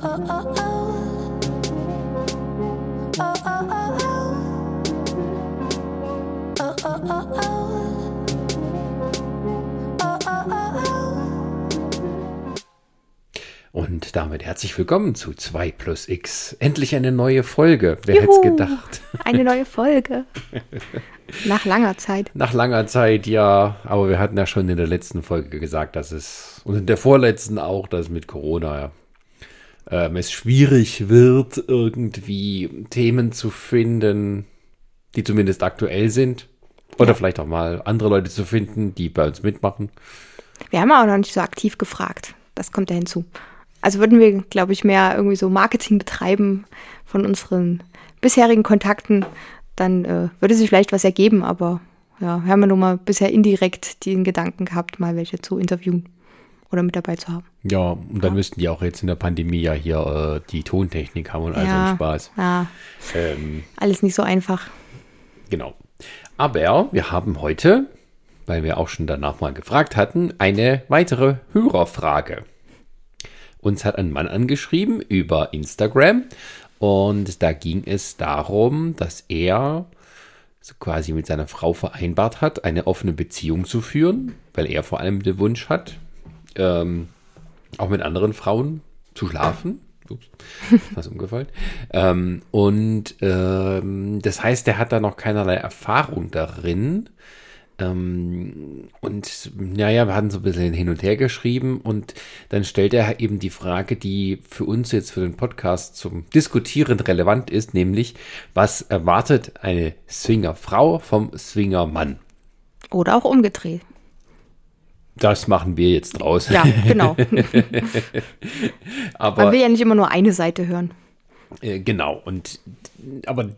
Und damit herzlich willkommen zu 2 plus X. Endlich eine neue Folge. Wer hätte es gedacht? Eine neue Folge. Nach langer Zeit. Nach langer Zeit, ja. Aber wir hatten ja schon in der letzten Folge gesagt, dass es, und in der vorletzten auch, dass mit Corona ähm, es schwierig wird, irgendwie Themen zu finden, die zumindest aktuell sind. Oder Ja. vielleicht auch mal andere Leute zu finden, die bei uns mitmachen. Wir haben auch noch nicht so aktiv gefragt. Das kommt ja hinzu. Also würden wir, glaube ich, mehr irgendwie so Marketing betreiben von unseren bisherigen Kontakten, dann äh, würde sich vielleicht was ergeben. Aber ja, wir haben ja nur mal bisher indirekt den Gedanken gehabt, mal welche zu interviewen oder mit dabei zu haben. Ja, und dann müssten die auch jetzt in der Pandemie ja hier äh, die Tontechnik haben und all so ja, einen Spaß. ja, Ähm, alles nicht so einfach. Genau. Aber wir haben heute, weil wir auch schon danach mal gefragt hatten, eine weitere Hörerfrage. Uns hat ein Mann angeschrieben über Instagram und da ging es darum, dass er so quasi mit seiner Frau vereinbart hat, eine offene Beziehung zu führen, weil er vor allem den Wunsch hat, ähm, auch mit anderen Frauen zu schlafen. Ups, ist was umgefallen. Ähm, und ähm, das heißt, er hat da noch keinerlei Erfahrung darin. Ähm, und naja, wir hatten so ein bisschen hin und her geschrieben und dann stellt er eben die Frage, die für uns jetzt für den Podcast zum Diskutieren relevant ist, nämlich, was erwartet eine Swingerfrau vom Swingermann? Oder auch umgedreht. Das machen wir jetzt draus. Ja, genau. Aber Man will ja nicht immer nur eine Seite hören. Äh, genau, und aber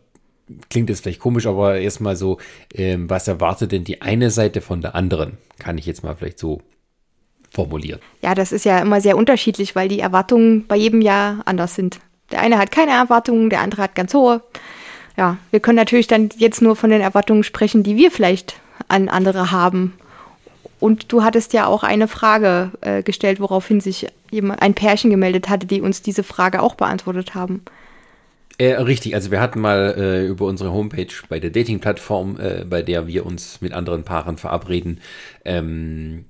klingt jetzt vielleicht komisch, aber erstmal so, ähm, was erwartet denn die eine Seite von der anderen? Kann ich jetzt mal vielleicht so formulieren. Ja, das ist ja immer sehr unterschiedlich, weil die Erwartungen bei jedem Jahr anders sind. Der eine hat keine Erwartungen, der andere hat ganz hohe. Ja, wir können natürlich dann jetzt nur von den Erwartungen sprechen, die wir vielleicht an andere haben. Und du hattest ja auch eine Frage äh, gestellt, woraufhin sich jemand, ein Pärchen gemeldet hatte, die uns diese Frage auch beantwortet haben. Äh, richtig, also wir hatten mal äh, über unsere Homepage bei der Dating-Plattform, äh, bei der wir uns mit anderen Paaren verabreden, ähm,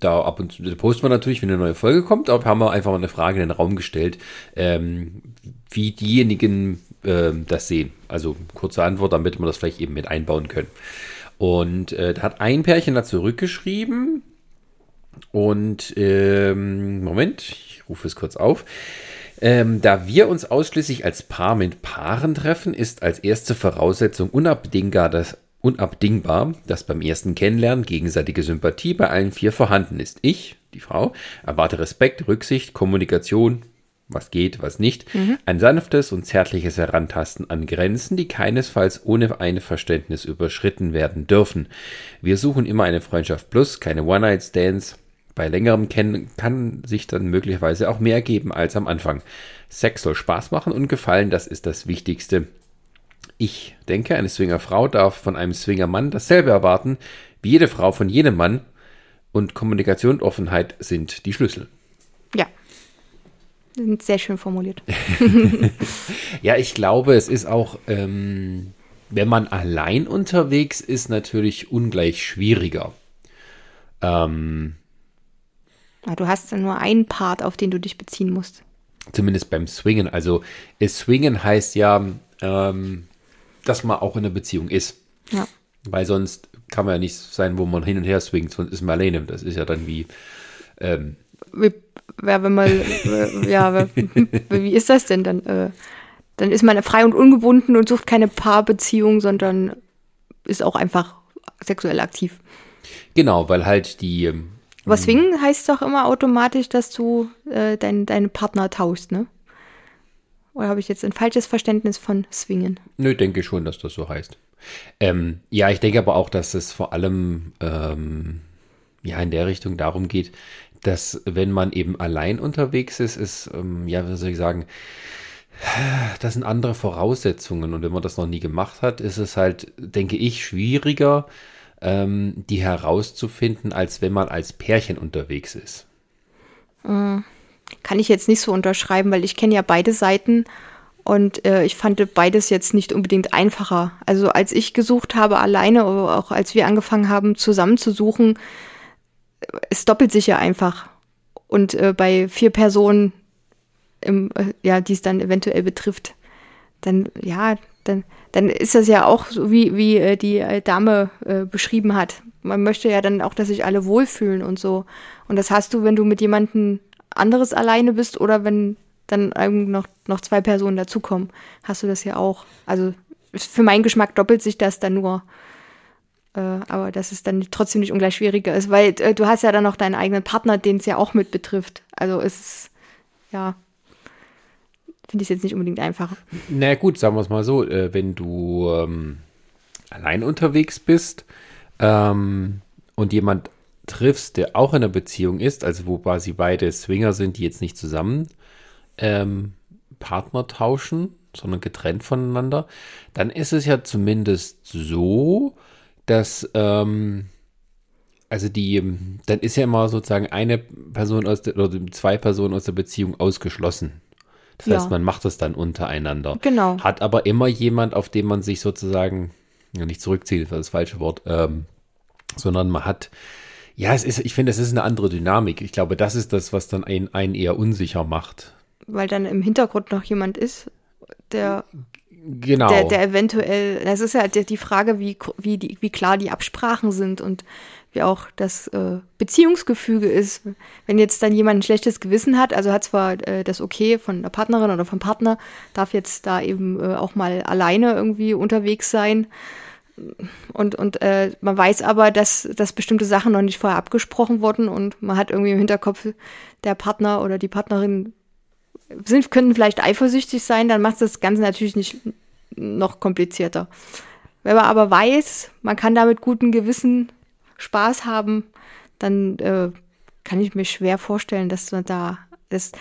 da ab und zu posten wir natürlich, wenn eine neue Folge kommt, aber haben wir einfach mal eine Frage in den Raum gestellt, ähm, wie diejenigen ähm, das sehen. Also kurze Antwort, damit wir das vielleicht eben mit einbauen können. Und äh, da hat ein Pärchen da zurückgeschrieben und ähm, Moment, ich rufe es kurz auf. Ähm, da wir uns ausschließlich als Paar mit Paaren treffen, ist als erste Voraussetzung unabdingbar, dass, unabdingbar, dass beim ersten Kennenlernen gegenseitige Sympathie bei allen vier vorhanden ist. Ich, die Frau, erwarte Respekt, Rücksicht, Kommunikation, was geht, was nicht, ein sanftes und zärtliches Herantasten an Grenzen, die keinesfalls ohne Einverständnis überschritten werden dürfen. Wir suchen immer eine Freundschaft plus, keine One-Night-Stands, bei längerem Kennen kann sich dann möglicherweise auch mehr geben als am Anfang. Sex soll Spaß machen und gefallen, das ist das Wichtigste. Ich denke, eine Swingerfrau darf von einem Swingermann dasselbe erwarten, wie jede Frau von jedem Mann. Und Kommunikation und Offenheit sind die Schlüssel. Ja. Sehr schön formuliert. Ja, ich glaube, es ist auch, ähm, wenn man allein unterwegs ist, natürlich ungleich schwieriger. Ähm, Ja, du hast dann nur einen Part, auf den du dich beziehen musst. zumindest beim Swingen. Also es Swingen heißt ja, ähm, dass man auch in einer Beziehung ist. Ja. Weil sonst kann man ja nicht sein, wo man hin und her swingt, sonst ist man alleine. Das ist ja dann wie, ähm, wie, ja, wenn man, äh, ja, wie ist das denn dann? Äh, dann ist man frei und ungebunden und sucht keine Paarbeziehung, sondern ist auch einfach sexuell aktiv. genau, weil halt die, ähm, Aber Swingen heißt doch immer automatisch, dass du äh, dein, deinen Partner tauschst, ne? Oder habe ich jetzt ein falsches Verständnis von Swingen? Nö, denke schon, dass das so heißt. Ähm, ja, ich denke aber auch, dass es vor allem ähm, ja in der Richtung darum geht, dass wenn man eben allein unterwegs ist, ist, ähm, ja, wie soll ich sagen, das sind andere Voraussetzungen und wenn man das noch nie gemacht hat, ist es halt, denke ich, schwieriger, ähm, die herauszufinden, als wenn man als Pärchen unterwegs ist. Kann kann ich jetzt nicht so unterschreiben, weil ich kenne ja beide Seiten und äh, ich fand beides jetzt nicht unbedingt einfacher. Also als ich gesucht habe alleine oder auch als wir angefangen haben zusammen zu suchen, es doppelt sich ja einfach. Und äh, bei vier Personen, im, äh, ja, die es dann eventuell betrifft, dann, ja, dann, dann ist das ja auch so, wie, wie äh, die äh, Dame äh, beschrieben hat. Man möchte ja dann auch, dass sich alle wohlfühlen und so. Und das hast du, wenn du mit jemandem anderes alleine bist oder wenn dann noch, noch zwei Personen dazukommen, hast du das ja auch. Also für meinen Geschmack doppelt sich das dann nur. Äh, aber dass es dann trotzdem nicht ungleich schwieriger ist, weil äh, du hast ja dann noch deinen eigenen Partner, den es ja auch mit betrifft. Also es ist, ja, finde ich jetzt nicht unbedingt einfacher. Na gut, sagen wir es mal so, äh, wenn du ähm, allein unterwegs bist ähm, und jemand triffst, der auch in einer Beziehung ist, also wo quasi beide Swinger sind, die jetzt nicht zusammen ähm, Partner tauschen, sondern getrennt voneinander, dann ist es ja zumindest so, dass ähm, also die, dann ist ja immer sozusagen eine Person aus der, oder zwei Personen aus der Beziehung ausgeschlossen. Das Ja. heißt, man macht es dann untereinander. Genau. Hat aber immer jemand, auf den man sich sozusagen, ja, nicht zurückzieht, das war das falsche Wort, ähm, sondern man hat, ja, es ist, ich finde, es ist eine andere Dynamik. Ich glaube, das ist das, was dann einen, einen eher unsicher macht. Weil dann im Hintergrund noch jemand ist, der Genau. der, der eventuell, das ist ja die, die Frage, wie, wie, die, wie klar die Absprachen sind und wie auch das äh, Beziehungsgefüge ist. Wenn jetzt dann jemand ein schlechtes Gewissen hat, also hat zwar äh, das Okay von der Partnerin oder vom Partner, darf jetzt da eben äh, auch mal alleine irgendwie unterwegs sein. Und, und äh, man weiß aber, dass, dass bestimmte Sachen noch nicht vorher abgesprochen wurden und man hat irgendwie im Hinterkopf, der Partner oder die Partnerin sind, können vielleicht eifersüchtig sein, dann macht das Ganze natürlich nicht noch komplizierter. Wenn man aber weiß, man kann damit guten Gewissen Spaß haben, dann äh, kann ich mir schwer vorstellen, dass man da, dass,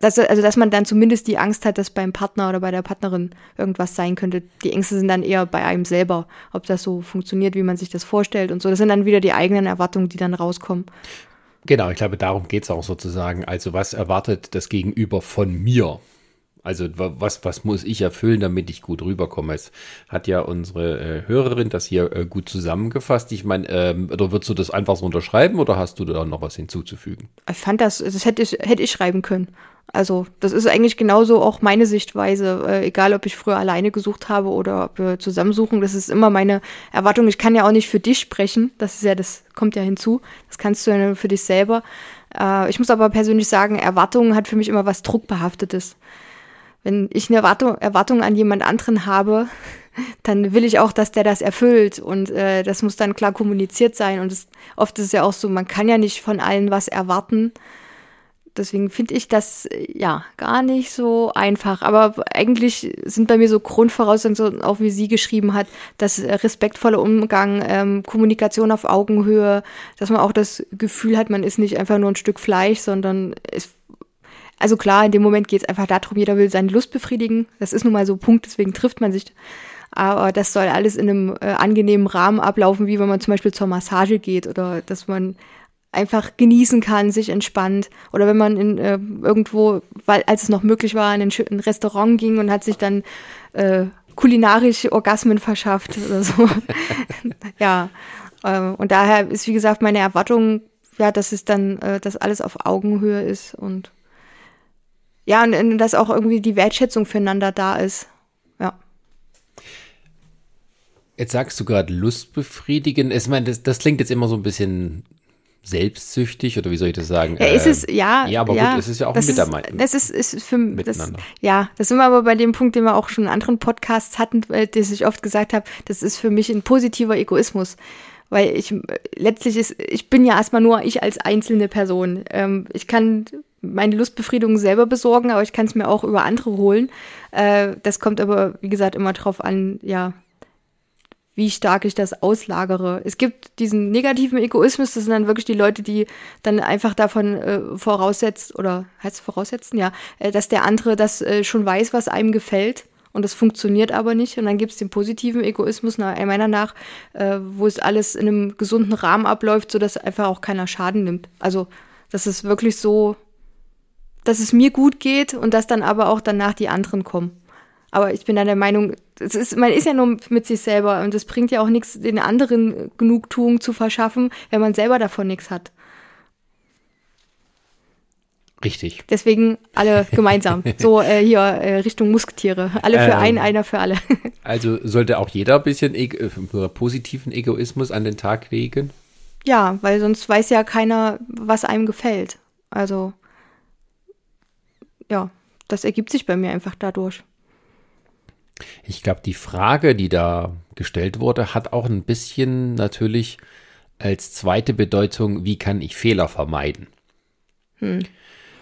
dass, also dass man dann zumindest die Angst hat, dass beim Partner oder bei der Partnerin irgendwas sein könnte. Die Ängste sind dann eher bei einem selber, ob das so funktioniert, wie man sich das vorstellt und so. Das sind dann wieder die eigenen Erwartungen, die dann rauskommen. Genau, ich glaube, darum geht es auch sozusagen. Also, was erwartet das Gegenüber von mir? Also, wa- was, was muss ich erfüllen, damit ich gut rüberkomme? Es hat ja unsere äh, Hörerin das hier äh, gut zusammengefasst. Ich meine, ähm, oder würdest du das einfach so unterschreiben oder hast du da noch was hinzuzufügen? Ich fand das, das hätte ich, hätte ich schreiben können. Also, das ist eigentlich genauso auch meine Sichtweise. Äh, egal, ob ich früher alleine gesucht habe oder ob wir zusammensuchen, das ist immer meine Erwartung. Ich kann ja auch nicht für dich sprechen. Das ist ja, das kommt ja hinzu. Das kannst du ja nur für dich selber. Äh, ich muss aber persönlich sagen, Erwartungen hat für mich immer was Druckbehaftetes. Wenn ich eine Erwartung, Erwartung an jemand anderen habe, dann will ich auch, dass der das erfüllt. Und äh, das muss dann klar kommuniziert sein. Und es, oft ist es ja auch so, man kann ja nicht von allen was erwarten. Deswegen finde ich das äh, ja gar nicht so einfach. Aber eigentlich sind bei mir so Grundvoraussetzungen, auch wie sie geschrieben hat, dass äh, respektvoller Umgang, ähm, Kommunikation auf Augenhöhe, dass man auch das Gefühl hat, man ist nicht einfach nur ein Stück Fleisch, sondern ist also klar, in dem Moment geht es einfach darum, jeder will seine Lust befriedigen. Das ist nun mal so ein Punkt, deswegen trifft man sich. Aber das soll alles in einem äh, angenehmen Rahmen ablaufen, wie wenn man zum Beispiel zur Massage geht oder dass man einfach genießen kann, sich entspannt. Oder wenn man in äh, irgendwo, weil als es noch möglich war, in ein, ein Restaurant ging und hat sich dann äh, kulinarisch Orgasmen verschafft oder so. ja. Äh, und daher ist, wie gesagt, meine Erwartung, ja, dass es dann, äh, dass alles auf Augenhöhe ist und ja, und, und dass auch irgendwie die Wertschätzung füreinander da ist. Ja. Jetzt sagst du gerade Lust befriedigen. Ich meine, das, das klingt jetzt immer so ein bisschen selbstsüchtig oder wie soll ich das sagen? Ja, ist Äh, es, ja. Ja, aber gut, es ist ja auch das ein ist, Mitarbeiten. das ist, ist für das, Miteinander. Ja, das sind wir aber bei dem Punkt, den wir auch schon in anderen Podcasts hatten, äh, das ich oft gesagt habe, das ist für mich ein positiver Egoismus. Weil ich letztlich ist, ich bin ja erstmal nur ich als einzelne Person. Ähm, ich kann meine Lustbefriedigung selber besorgen, aber ich kann es mir auch über andere holen. Äh, das kommt aber, wie gesagt, immer drauf an, ja, wie stark ich das auslagere. Es gibt diesen negativen Egoismus, das sind dann wirklich die Leute, die dann einfach davon äh, voraussetzt, oder heißt es voraussetzen, ja, äh, dass der andere das äh, schon weiß, was einem gefällt. Und das funktioniert aber nicht. Und dann gibt es den positiven Egoismus, na, meiner nach, äh, wo es alles in einem gesunden Rahmen abläuft, sodass einfach auch keiner Schaden nimmt. Also, das ist wirklich so, dass es mir gut geht und dass dann aber auch danach die anderen kommen. Aber ich bin dann der Meinung, es ist, man ist ja nur mit sich selber und es bringt ja auch nichts, den anderen Genugtuung zu verschaffen, wenn man selber davon nichts hat. Richtig. Deswegen alle gemeinsam. so äh, hier äh, Richtung Musketiere. Alle für Ähm. einen, einer für alle. Also sollte auch jeder ein bisschen äh, positiven Egoismus an den Tag legen. ja, weil sonst weiß ja keiner, was einem gefällt. Also, ja, das ergibt sich bei mir einfach dadurch. Ich glaube, die Frage, die da gestellt wurde, hat auch ein bisschen natürlich als zweite Bedeutung, wie kann ich Fehler vermeiden?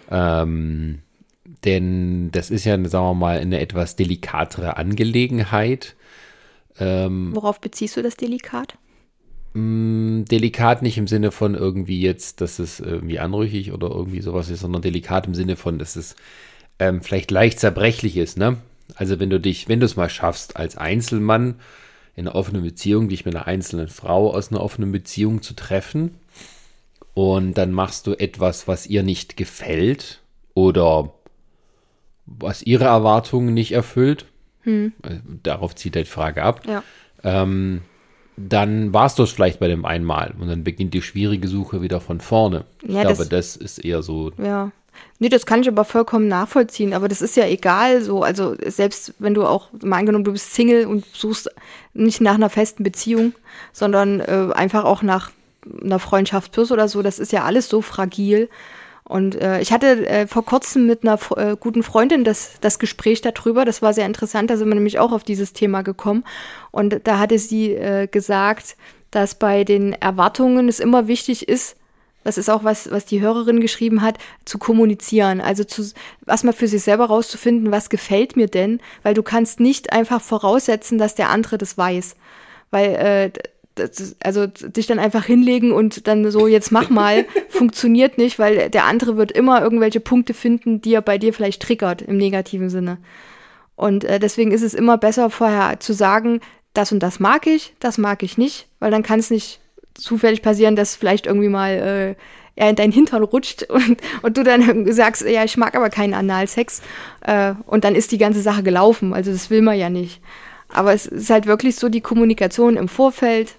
Ähm, denn das ist ja, sagen wir mal, eine etwas delikatere Angelegenheit. Worauf beziehst du das Delikat? Delikat nicht im Sinne von irgendwie jetzt, dass es irgendwie anrüchig oder irgendwie sowas ist, sondern delikat im Sinne von, dass es ähm, vielleicht leicht zerbrechlich ist, ne? Also wenn du dich, wenn du es mal schaffst, als Einzelmann in einer offenen Beziehung, dich mit einer einzelnen Frau aus einer offenen Beziehung zu treffen und dann machst du etwas, was ihr nicht gefällt oder was ihre Erwartungen nicht erfüllt, äh, darauf zieht die Frage ab, Ja. ähm, dann warst du es vielleicht bei dem einmal und dann beginnt die schwierige Suche wieder von vorne. Ich Ja, glaube, das- das ist eher so. Ja. Nee, das kann ich aber vollkommen nachvollziehen, aber das ist ja egal so. Also selbst wenn du auch, mal angenommen, du bist Single und suchst nicht nach einer festen Beziehung, sondern äh, einfach auch nach einer Freundschaft plus oder so, das ist ja alles so fragil. Und äh, ich hatte äh, vor kurzem mit einer äh, guten Freundin das, das Gespräch darüber. Das war sehr interessant. Da sind wir nämlich auch auf dieses Thema gekommen. Und da hatte sie äh, gesagt, dass bei den Erwartungen es immer wichtig ist, das ist auch was, was die Hörerin geschrieben hat, zu kommunizieren. Also zu, erstmal für sich selber rauszufinden, was gefällt mir denn, weil du kannst nicht einfach voraussetzen, dass der andere das weiß. Weil, äh, das, also dich dann einfach hinlegen und dann so, jetzt mach mal, funktioniert nicht, weil der andere wird immer irgendwelche Punkte finden, die er bei dir vielleicht triggert, im negativen Sinne. Und äh, deswegen ist es immer besser, vorher zu sagen, das und das mag ich, das mag ich nicht, weil dann kann es nicht zufällig passieren, dass vielleicht irgendwie mal äh, er in deinen Hintern rutscht und, und du dann sagst, ja, ich mag aber keinen Analsex. Äh, und dann ist die ganze Sache gelaufen. Also das will man ja nicht. Aber es ist halt wirklich so die Kommunikation im Vorfeld.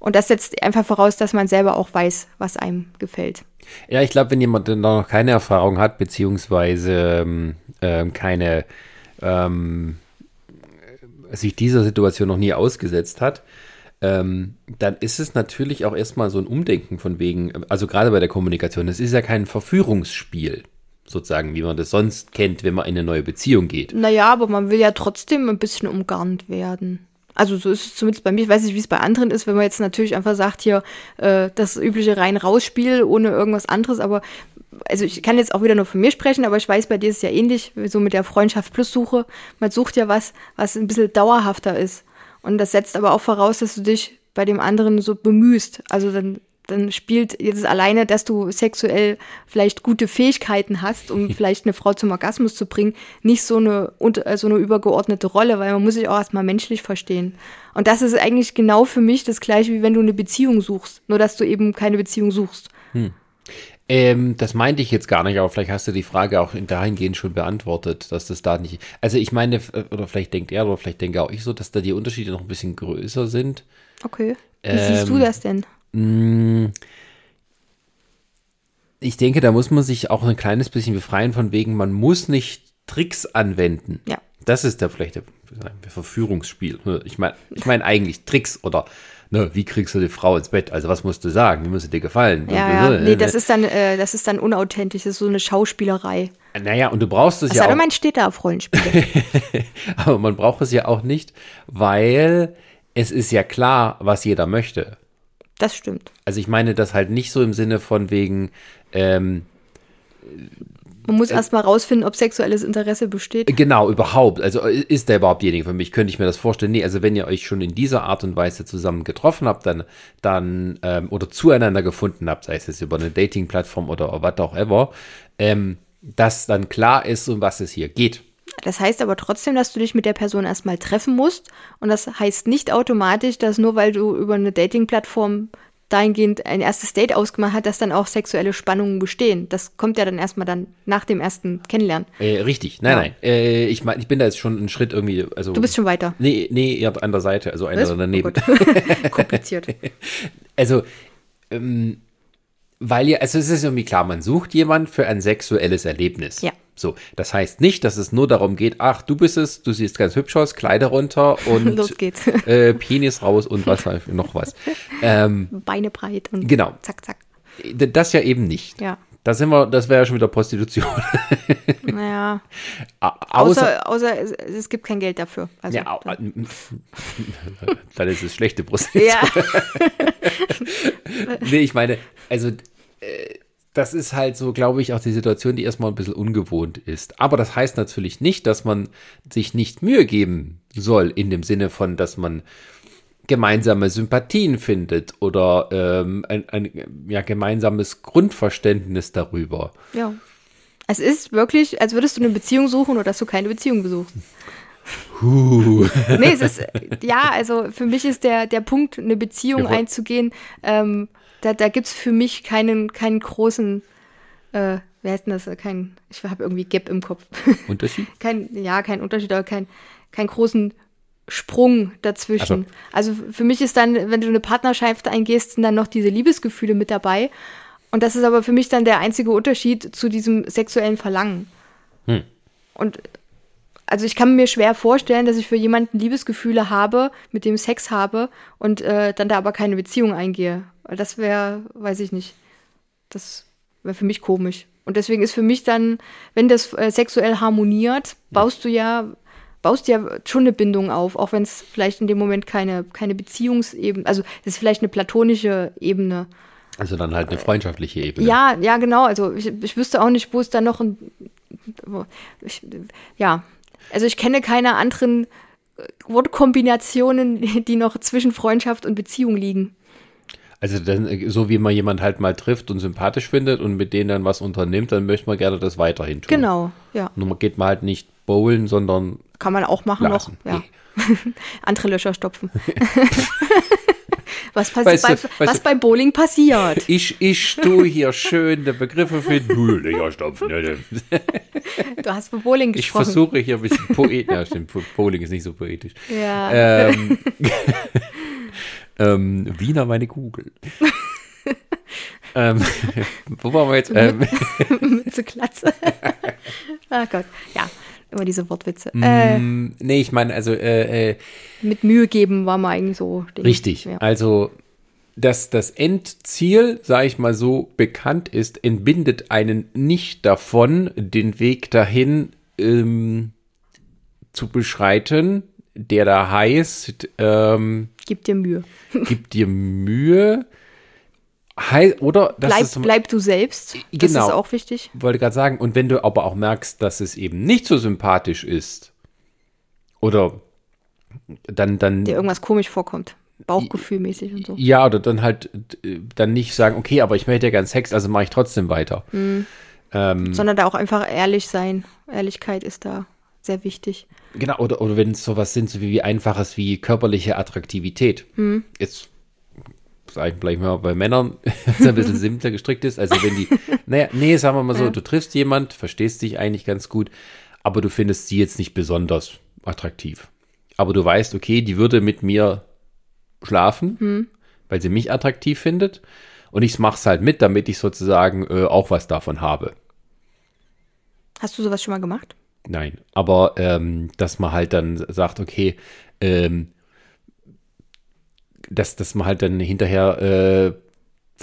Und das setzt einfach voraus, dass man selber auch weiß, was einem gefällt. Ja, ich glaube, wenn jemand dann noch keine Erfahrung hat, beziehungsweise ähm, ähm, keine ähm, sich dieser Situation noch nie ausgesetzt hat, ähm, dann ist es natürlich auch erstmal so ein Umdenken von wegen, also gerade bei der Kommunikation, es ist ja kein Verführungsspiel, sozusagen, wie man das sonst kennt, wenn man in eine neue Beziehung geht. Naja, aber man will ja trotzdem ein bisschen umgarnt werden. Also so ist es zumindest bei mir. Ich weiß nicht, wie es bei anderen ist, wenn man jetzt natürlich einfach sagt, hier äh, das übliche Rein-Raus-Spiel ohne irgendwas anderes. Aber also ich kann jetzt auch wieder nur von mir sprechen, aber ich weiß, bei dir ist es ja ähnlich, so mit der Freundschaft plus Suche. Man sucht ja was, was ein bisschen dauerhafter ist. Und das setzt aber auch voraus, dass du dich bei dem anderen so bemühst. Also dann, dann spielt jetzt alleine, dass du sexuell vielleicht gute Fähigkeiten hast, um vielleicht eine Frau zum Orgasmus zu bringen, nicht so eine, äh, so eine übergeordnete Rolle, weil man muss sich auch erstmal menschlich verstehen. Und das ist eigentlich genau für mich das gleiche, wie wenn du eine Beziehung suchst. Nur, dass du eben keine Beziehung suchst. Ähm, das meinte ich jetzt gar nicht, aber vielleicht hast du die Frage auch in dahingehend schon beantwortet, dass das da nicht. Also ich meine, äh, oder vielleicht denkt er, oder vielleicht denke auch ich so, dass da die Unterschiede noch ein bisschen größer sind. Okay. Wie siehst du Ähm, das denn? Ich denke, da muss man sich auch ein kleines bisschen befreien von wegen, man muss nicht Tricks anwenden. Ja. Das ist der vielleicht der, Verführungsspiel. Ich meine, ich meine eigentlich Tricks oder ne, wie kriegst du die Frau ins Bett? Also was musst du sagen? Wie muss sie dir gefallen? Ja, ja. Nee, das ist dann, äh, das ist dann unauthentisch, das ist so eine Schauspielerei. Naja, und du brauchst es Es ja auch. man steht da auf Rollenspiele. Aber man braucht es ja auch nicht, weil es ist ja klar, was jeder möchte. Das stimmt. Also ich meine das halt nicht so im Sinne von wegen, ähm, Man muss erst mal rausfinden, ob sexuelles Interesse besteht. genau, überhaupt. Also ist der überhaupt derjenige für mich? Könnte ich mir das vorstellen? Nee, also wenn ihr euch schon in dieser Art und Weise zusammen getroffen habt, dann, dann ähm, oder zueinander gefunden habt, sei es jetzt über eine Dating-Plattform oder was auch ever, ähm, dass dann klar ist, um was es hier geht. Das heißt aber trotzdem, dass du dich mit der Person erstmal treffen musst. Und das heißt nicht automatisch, dass nur weil du über eine Dating-Plattform dahingehend ein erstes Date ausgemacht hat, dass dann auch sexuelle Spannungen bestehen. Das kommt ja dann erstmal dann nach dem ersten Kennenlernen. Äh, richtig, nein, Ja. nein. Äh, ich ich bin da jetzt schon einen Schritt irgendwie. Also, Du bist schon weiter. Nee, nee, eher an der Seite, also einer daneben. Oh. Kompliziert. Also, ähm, weil ja, also es ist irgendwie klar, man sucht jemand für ein sexuelles Erlebnis. Ja. So, das heißt nicht, dass es nur darum geht, ach, du bist es, du siehst ganz hübsch aus, Kleider runter und Los geht's. Äh, Penis raus und was noch was. Ähm, Beine breit und Genau. zack, zack. das ja eben nicht. Ja. Da sind wir, das wäre ja schon wieder Prostitution. Naja, Außer, außer, außer es, es gibt kein Geld dafür. Also, ja, au- dann ist es schlechte Prostitution. ja. nee, ich meine, also äh, das ist halt so, glaube ich, auch die Situation, die erstmal ein bisschen ungewohnt ist. Aber das heißt natürlich nicht, dass man sich nicht Mühe geben soll, in dem Sinne von, dass man gemeinsame Sympathien findet oder ähm, ein, ein ja, gemeinsames Grundverständnis darüber. ja. Es ist wirklich, als würdest du eine Beziehung suchen oder dass du keine Beziehung besuchst. Nee, es ist, ja, also für mich ist der, der Punkt, eine Beziehung einzugehen, ähm, da, da gibt es für mich keinen, keinen großen, äh, wer heißt denn das, kein, ich habe irgendwie Gap im Kopf. Unterschied? kein, ja, kein Unterschied, aber kein, kein großen Sprung dazwischen. Also für mich ist dann, wenn du eine Partnerschaft eingehst, sind dann noch diese Liebesgefühle mit dabei. Und das ist aber für mich dann der einzige Unterschied zu diesem sexuellen Verlangen. Hm. Und also ich kann mir schwer vorstellen, dass ich für jemanden Liebesgefühle habe, mit dem Sex habe und äh, dann da aber keine Beziehung eingehe. Weil Das wäre, weiß ich nicht, das wäre für mich komisch. Und deswegen ist für mich dann, wenn das äh, sexuell harmoniert, baust du ja, baust ja schon eine Bindung auf, auch wenn es vielleicht in dem Moment keine, keine Beziehungsebene, also das ist vielleicht eine platonische Ebene. Also dann halt eine freundschaftliche Ebene. Ja, ja, genau. Also ich, ich wüsste auch nicht, wo es da noch ein. Ich, ja. Also ich kenne keine anderen äh, Wortkombinationen, die noch zwischen Freundschaft und Beziehung liegen. Also dann, äh, so wie man jemand halt mal trifft und sympathisch findet und mit denen dann was unternimmt, dann möchte man gerne das weiterhin tun. Genau, ja. Nur man geht mal halt nicht bowlen, sondern Kann man auch machen Lassen, noch. Ja. Andere Löcher stopfen. was, passi Weißt du- bei, weißt was du- beim Bowling passiert. ich, ich tu hier schön die Begriffe finden. Hühler stopfen. Du hast von Bowling Ich gesprochen. versuche hier ein bisschen poetisch. Ja, stimmt, Bowling ist nicht so poetisch. Ja. Ähm, ähm, Wiener meine Kugel. ähm, wo waren wir jetzt? Ähm, so Klatze. Ach Gott. Ja, immer diese Wortwitze. Äh, Mm, nee, ich meine, also äh, äh, mit Mühe geben war mal eigentlich so. Richtig. Ja. Also, dass das Endziel, sage ich mal so, bekannt ist, entbindet einen nicht davon, den Weg dahin ähm, zu beschreiten, der da heißt, ähm, Gib dir Mühe. gib dir Mühe. Hei oder das Bleib, ist bleib du selbst. Das Genau. ist auch wichtig. wollte gerade sagen, und wenn du aber auch merkst, dass es eben nicht so sympathisch ist, oder dann, dann Dir irgendwas komisch vorkommt. Bauchgefühlmäßig und so. Ja, oder dann halt äh, dann nicht sagen, okay, aber ich möchte ja gern Sex, also mache ich trotzdem weiter. Mhm. Ähm, Sondern da auch einfach ehrlich sein. Ehrlichkeit ist da sehr wichtig. genau, oder, oder wenn es sowas sind, so wie, wie einfaches wie körperliche Attraktivität. Mhm. Jetzt ich gleich mal bei Männern, dass es ein bisschen simpler gestrickt ist. Also wenn die, naja, nee, sagen wir mal so, du triffst jemand, verstehst dich eigentlich ganz gut, aber du findest sie jetzt nicht besonders attraktiv. Aber du weißt, okay, die würde mit mir schlafen, Mhm. weil sie mich attraktiv findet. Und ich mach's halt mit, damit ich sozusagen äh, auch was davon habe. Hast du sowas schon mal gemacht? Nein, aber ähm, dass man halt dann sagt, okay, ähm, dass, dass man halt dann hinterher, äh,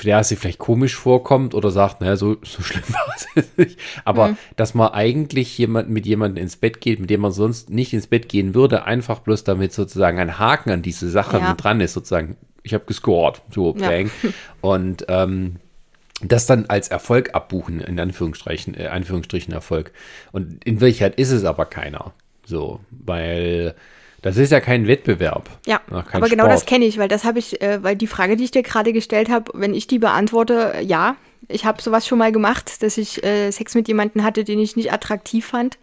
ja, sie vielleicht komisch vorkommt oder sagt, naja, so, so schlimm war es nicht. Aber dass man eigentlich jemand, mit jemandem ins Bett geht, mit dem man sonst nicht ins Bett gehen würde, einfach bloß damit sozusagen ein Haken an diese Sache Ja. dran ist, sozusagen, ich habe gescored, so Ja. bang. Und ähm, das dann als Erfolg abbuchen, in Anführungsstrichen, äh, Anführungsstrichen Erfolg. Und in Wirklichkeit ist es aber keiner. So, weil das ist ja kein Wettbewerb. Ja, kein aber genau Sport. das kenne ich, weil das habe ich, äh, weil die Frage, die ich dir gerade gestellt habe, wenn ich die beantworte, äh, ja, ich habe sowas schon mal gemacht, dass ich äh, Sex mit jemandem hatte, den ich nicht attraktiv fand,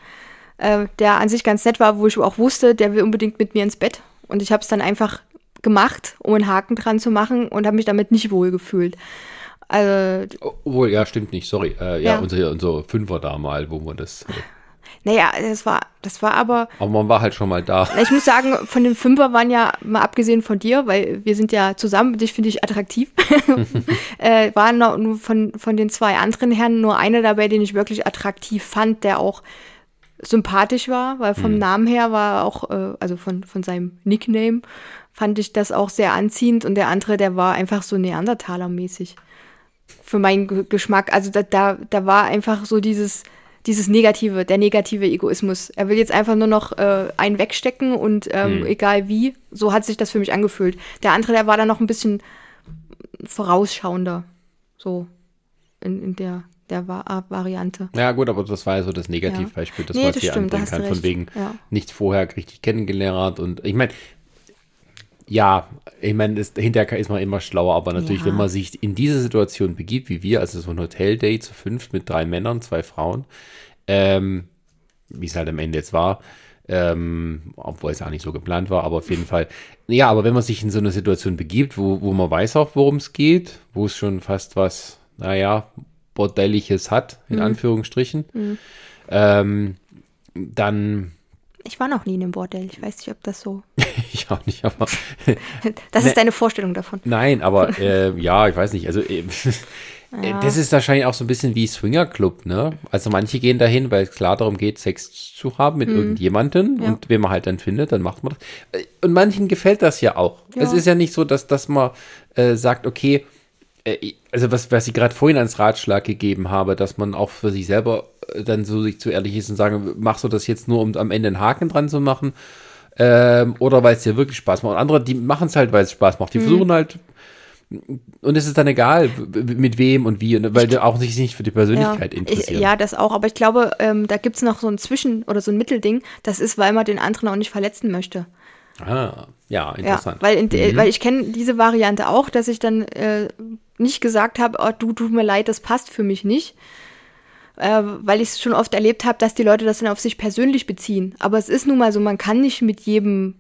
äh, der an sich ganz nett war, wo ich auch wusste, der will unbedingt mit mir ins Bett. Und ich habe es dann einfach gemacht, um einen Haken dran zu machen und habe mich damit nicht wohl gefühlt. Also, Obwohl, ja, stimmt nicht, sorry. Äh, ja, Ja. unser, unser Fünfer da mal, wo man das. Äh, naja, das war, das war aber, aber man war halt schon mal da. Ich muss sagen, von den Fünfer waren ja, mal abgesehen von dir, weil wir sind ja zusammen, dich finde ich attraktiv, äh, waren noch nur von, von den zwei anderen Herren nur einer dabei, den ich wirklich attraktiv fand, der auch sympathisch war, weil vom Namen her war auch, äh, also von, von seinem Nickname, fand ich das auch sehr anziehend und der andere, der war einfach so Neandertaler-mäßig. Für meinen Ge- Geschmack. Also da, da, da war einfach so dieses, dieses Negative, der negative Egoismus. Er will jetzt einfach nur noch äh, einen wegstecken und ähm, egal wie, so hat sich das für mich angefühlt. Der andere, der war dann noch ein bisschen vorausschauender. So in, in der, der Va Variante. Ja, gut, aber das war ja so das Negativbeispiel, das Nee, man das hier stimmt, anbringen kann, von wegen Ja. nichts vorher richtig kennengelernt. Und ich meine, ja, ich meine, das- hinterher ist man immer schlauer, aber natürlich, Ja. wenn man sich in diese Situation begibt, wie wir, also so ein Hotel-Date zu fünft mit drei Männern, zwei Frauen, ähm, wie es halt am Ende jetzt war, ähm, obwohl es auch nicht so geplant war, aber auf jeden Fall. Ja, aber wenn man sich in so eine Situation begibt, wo, wo man weiß auch, worum es geht, wo es schon fast was, naja, Bordelliges hat, in Anführungsstrichen, ähm, dann, Ich war noch nie in einem Bordell. Ich weiß nicht, ob das so. ich auch nicht, aber Das ist deine Vorstellung davon. Nein, aber äh, ja, ich weiß nicht. Also äh, das ist wahrscheinlich auch so ein bisschen wie Swinger Club, ne? Also manche gehen dahin, weil es klar darum geht, Sex zu haben mit irgendjemandem Mhm. Ja. und wen man halt dann findet, dann macht man das. Äh, Und manchen gefällt das ja auch. Ja. Es ist ja nicht so, dass, dass man äh, sagt, okay, äh, also was, was ich gerade vorhin als Ratschlag gegeben habe, dass man auch für sich selber dann so sich zu ehrlich ist und sagen, machst du das jetzt nur, um am Ende einen Haken dran zu machen? Ähm, oder weil es dir wirklich Spaß macht. Und andere, die machen es halt, weil es Spaß macht. Die Mhm. versuchen halt, und es ist dann egal, mit wem und wie, weil du auch sich nicht für die Persönlichkeit ja, interessieren. Ich, ja, das auch. Aber ich glaube, ähm, da gibt's noch so ein Zwischen- oder so ein Mittelding. Das ist, weil man den anderen auch nicht verletzen möchte. Ah, ja, Ja, interessant. weil, in, äh, weil ich kenne diese Variante auch, dass ich dann äh, nicht gesagt habe, oh, du tut mir leid, das passt für mich nicht. Äh, weil ich es schon oft erlebt habe, dass die Leute das dann auf sich persönlich beziehen. Aber es ist nun mal so, man kann nicht mit jedem,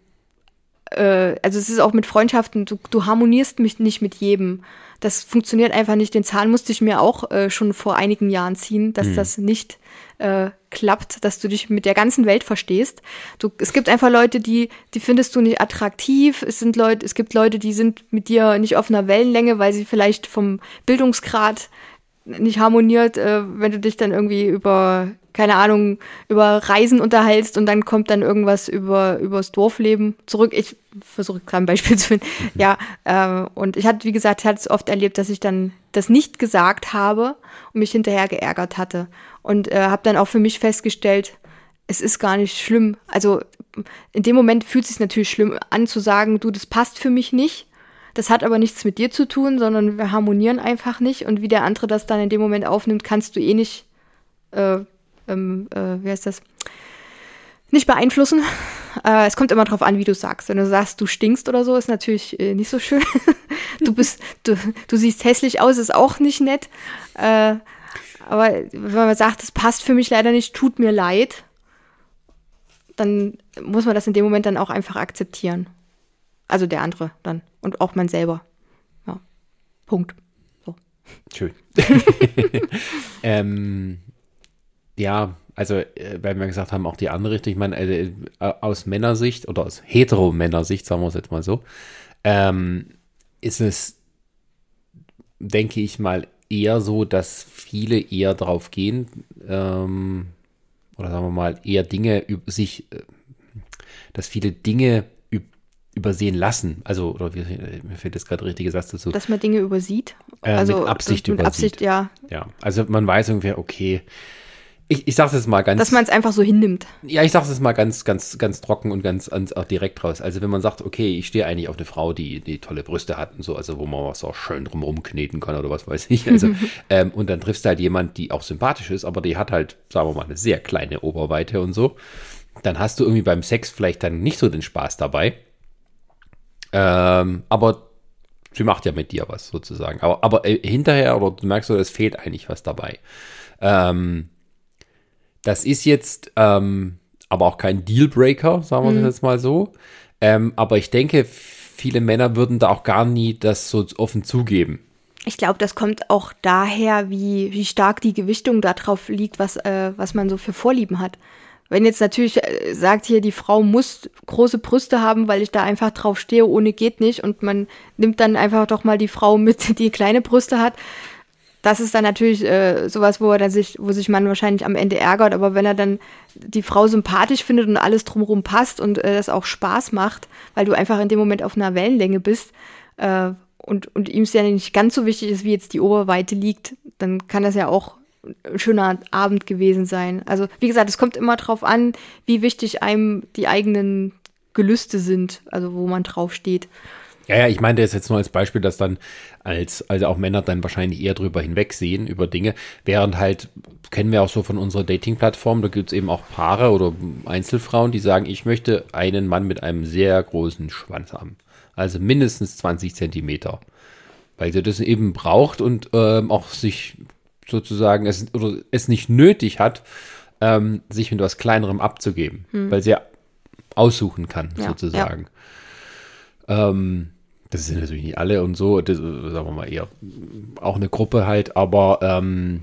äh, also es ist auch mit Freundschaften, du, du harmonierst mich nicht mit jedem. Das funktioniert einfach nicht. Den Zahn musste ich mir auch äh, schon vor einigen Jahren ziehen, dass das nicht äh, klappt, dass du dich mit der ganzen Welt verstehst. Du, es gibt einfach Leute, die, die findest du nicht attraktiv. Es sind Leute, es gibt Leute, die sind mit dir nicht auf einer Wellenlänge, weil sie vielleicht vom Bildungsgrad nicht harmoniert, äh, wenn du dich dann irgendwie über, keine Ahnung, über Reisen unterhältst und dann kommt dann irgendwas über übers Dorfleben zurück. Ich versuche gerade ein Beispiel zu finden. Ja, äh, und ich hatte, wie gesagt, ich hatte es oft erlebt, dass ich dann das nicht gesagt habe und mich hinterher geärgert hatte. Und äh, habe dann auch für mich festgestellt, es ist gar nicht schlimm. Also in dem Moment fühlt es sich natürlich schlimm an zu sagen, du, das passt für mich nicht. Das hat aber nichts mit dir zu tun, sondern wir harmonieren einfach nicht. Und wie der andere das dann in dem Moment aufnimmt, kannst du eh nicht, äh, ähm, äh, wie heißt das? Nicht beeinflussen. Äh, es kommt immer drauf an, wie du sagst. Wenn du sagst, du stinkst oder so, ist natürlich äh, nicht so schön. du bist, du, du siehst hässlich aus, ist auch nicht nett. Äh, aber wenn man sagt, es passt für mich leider nicht, tut mir leid, dann muss man das in dem Moment dann auch einfach akzeptieren. Also der andere dann. Und auch man selber. Ja. Punkt. So. Schön. ähm, ja, also, äh, weil wir gesagt haben, auch die andere Richtung, ich meine, äh, aus Männersicht oder aus Hetero-Männersicht, sagen wir es jetzt mal so, ähm, ist es, denke ich mal, eher so, dass viele eher drauf gehen, ähm, oder sagen wir mal, eher Dinge sich, äh, dass viele Dinge übersehen lassen. Also, oder wie, mir fällt jetzt gerade der richtige Satz dazu. Dass man Dinge übersieht. Äh, mit Absicht mit übersieht. Absicht, ja. Ja, also man weiß ungefähr, okay. Ich, ich sage es mal ganz. Dass man es einfach so hinnimmt. ja, ich sage es mal ganz, ganz, ganz trocken und ganz, ganz auch direkt raus. Also wenn man sagt, okay, ich stehe eigentlich auf eine Frau, die, die tolle Brüste hat und so, also wo man was auch schön drum rumkneten kann oder was weiß ich. Also, ähm, und dann triffst du halt jemand, die auch sympathisch ist, aber die hat halt, sagen wir mal, eine sehr kleine Oberweite und so. Dann hast du irgendwie beim Sex vielleicht dann nicht so den Spaß dabei. Ähm, aber sie macht ja mit dir was sozusagen. Aber, aber äh, hinterher, oder du merkst so, es fehlt eigentlich was dabei. Ähm, das ist jetzt ähm, aber auch kein Dealbreaker, sagen wir das jetzt mal so. Ähm, aber ich denke, viele Männer würden da auch gar nie das so offen zugeben. Ich glaube, das kommt auch daher, wie, wie stark die Gewichtung darauf liegt, was, äh, was man so für Vorlieben hat. Wenn jetzt natürlich äh, sagt hier, die Frau muss große Brüste haben, weil ich da einfach drauf stehe, ohne geht nicht, und man nimmt dann einfach doch mal die Frau mit, die kleine Brüste hat, das ist dann natürlich äh, sowas, wo er dann sich, wo sich man wahrscheinlich am Ende ärgert, aber wenn er dann die Frau sympathisch findet und alles drumherum passt und äh, das auch Spaß macht, weil du einfach in dem Moment auf einer Wellenlänge bist äh, und, und ihm es ja nicht ganz so wichtig ist, wie jetzt die Oberweite liegt, dann kann das ja auch ein schöner Abend gewesen sein. Also wie gesagt, es kommt immer drauf an, wie wichtig einem die eigenen Gelüste sind, also wo man drauf steht. Ja, ja, ich meinte das jetzt nur als Beispiel, dass dann als, also auch Männer dann wahrscheinlich eher drüber hinwegsehen über Dinge, während halt, kennen wir auch so von unserer Dating-Plattform, da gibt es eben auch Paare oder Einzelfrauen, die sagen, ich möchte einen Mann mit einem sehr großen Schwanz haben. Also mindestens 20 Zentimeter. Weil sie das eben braucht und ähm, auch sich sozusagen es, oder es nicht nötig hat, ähm, sich mit was Kleinerem abzugeben, weil sie ja aussuchen kann, Ja, sozusagen. Ähm, das sind natürlich nicht alle und so, das, äh, sagen wir mal eher auch eine Gruppe halt, aber ähm,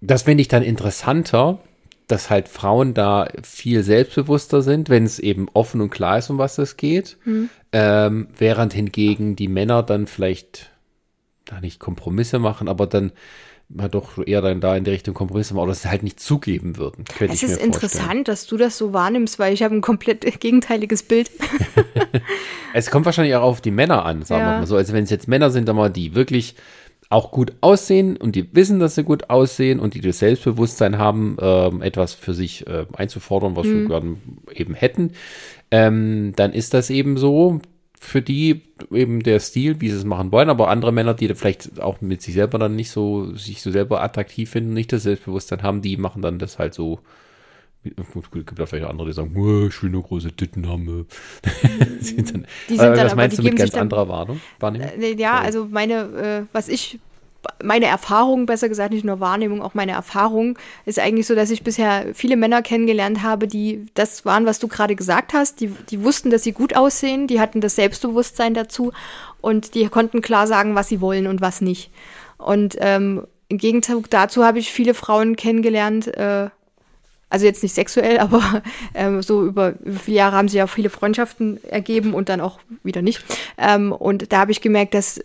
das finde ich dann interessanter, dass halt Frauen da viel selbstbewusster sind, wenn es eben offen und klar ist, um was es geht, ähm, während hingegen die Männer dann vielleicht da nicht Kompromisse machen, aber dann mal doch eher dann da in die Richtung Kompromisse machen oder es halt nicht zugeben würden. Könnte Es ich ist mir interessant, Vorstellen. dass du das so wahrnimmst, weil ich habe ein komplett gegenteiliges Bild. Es kommt wahrscheinlich auch auf die Männer an, sagen Ja. wir mal so. Also wenn es jetzt Männer sind, aber die wirklich auch gut aussehen und die wissen, dass sie gut aussehen und die das Selbstbewusstsein haben, ähm, etwas für sich äh, einzufordern, was Mhm. sie gerne eben hätten, ähm, dann ist das eben so für die eben der Stil, wie sie es machen wollen. Aber andere Männer, die vielleicht auch mit sich selber dann nicht so, sich so selber attraktiv finden, nicht das Selbstbewusstsein haben, die machen dann das halt so. Gut, gibt auch vielleicht andere, die sagen, "Uah, ich will nur große Titten haben. Sind dann, Die sind dann was aber- meinst du mit ganz dann- anderer Wahrnehmung? Wahrnehmung? Äh, Ja, Sorry. also meine, äh, was ich, meine Erfahrung, besser gesagt, nicht nur Wahrnehmung, auch meine Erfahrung ist eigentlich so, dass ich bisher viele Männer kennengelernt habe, die das waren, was du gerade gesagt hast. Die, die wussten, dass sie gut aussehen, die hatten das Selbstbewusstsein dazu und die konnten klar sagen, was sie wollen und was nicht. Und ähm, im Gegenzug dazu habe ich viele Frauen kennengelernt, äh, also jetzt nicht sexuell, aber ähm, so über, über viele Jahre haben sich ja viele Freundschaften ergeben und dann auch wieder nicht. Ähm, und da habe ich gemerkt, dass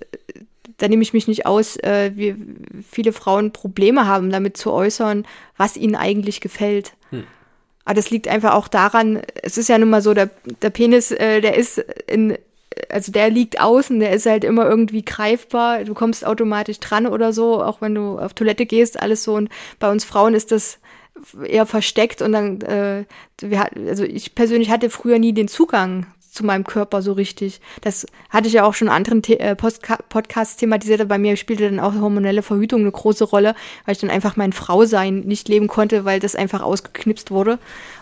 da nehme ich mich nicht aus, äh, wie viele Frauen Probleme haben, damit zu äußern, was ihnen eigentlich gefällt. Aber das liegt einfach auch daran, es ist ja nun mal so, der, der Penis, äh, der ist in, also der liegt außen, der ist halt immer irgendwie greifbar, du kommst automatisch dran oder so, auch wenn du auf Toilette gehst, alles so. Und bei uns Frauen ist das eher versteckt und dann, äh, wir, also ich persönlich hatte früher nie den Zugang zu meinem Körper so richtig. Das hatte ich ja auch schon in anderen äh, Podcasts thematisiert, bei mir spielte dann auch hormonelle Verhütung eine große Rolle, weil ich dann einfach mein Frausein nicht leben konnte, weil das einfach ausgeknipst wurde.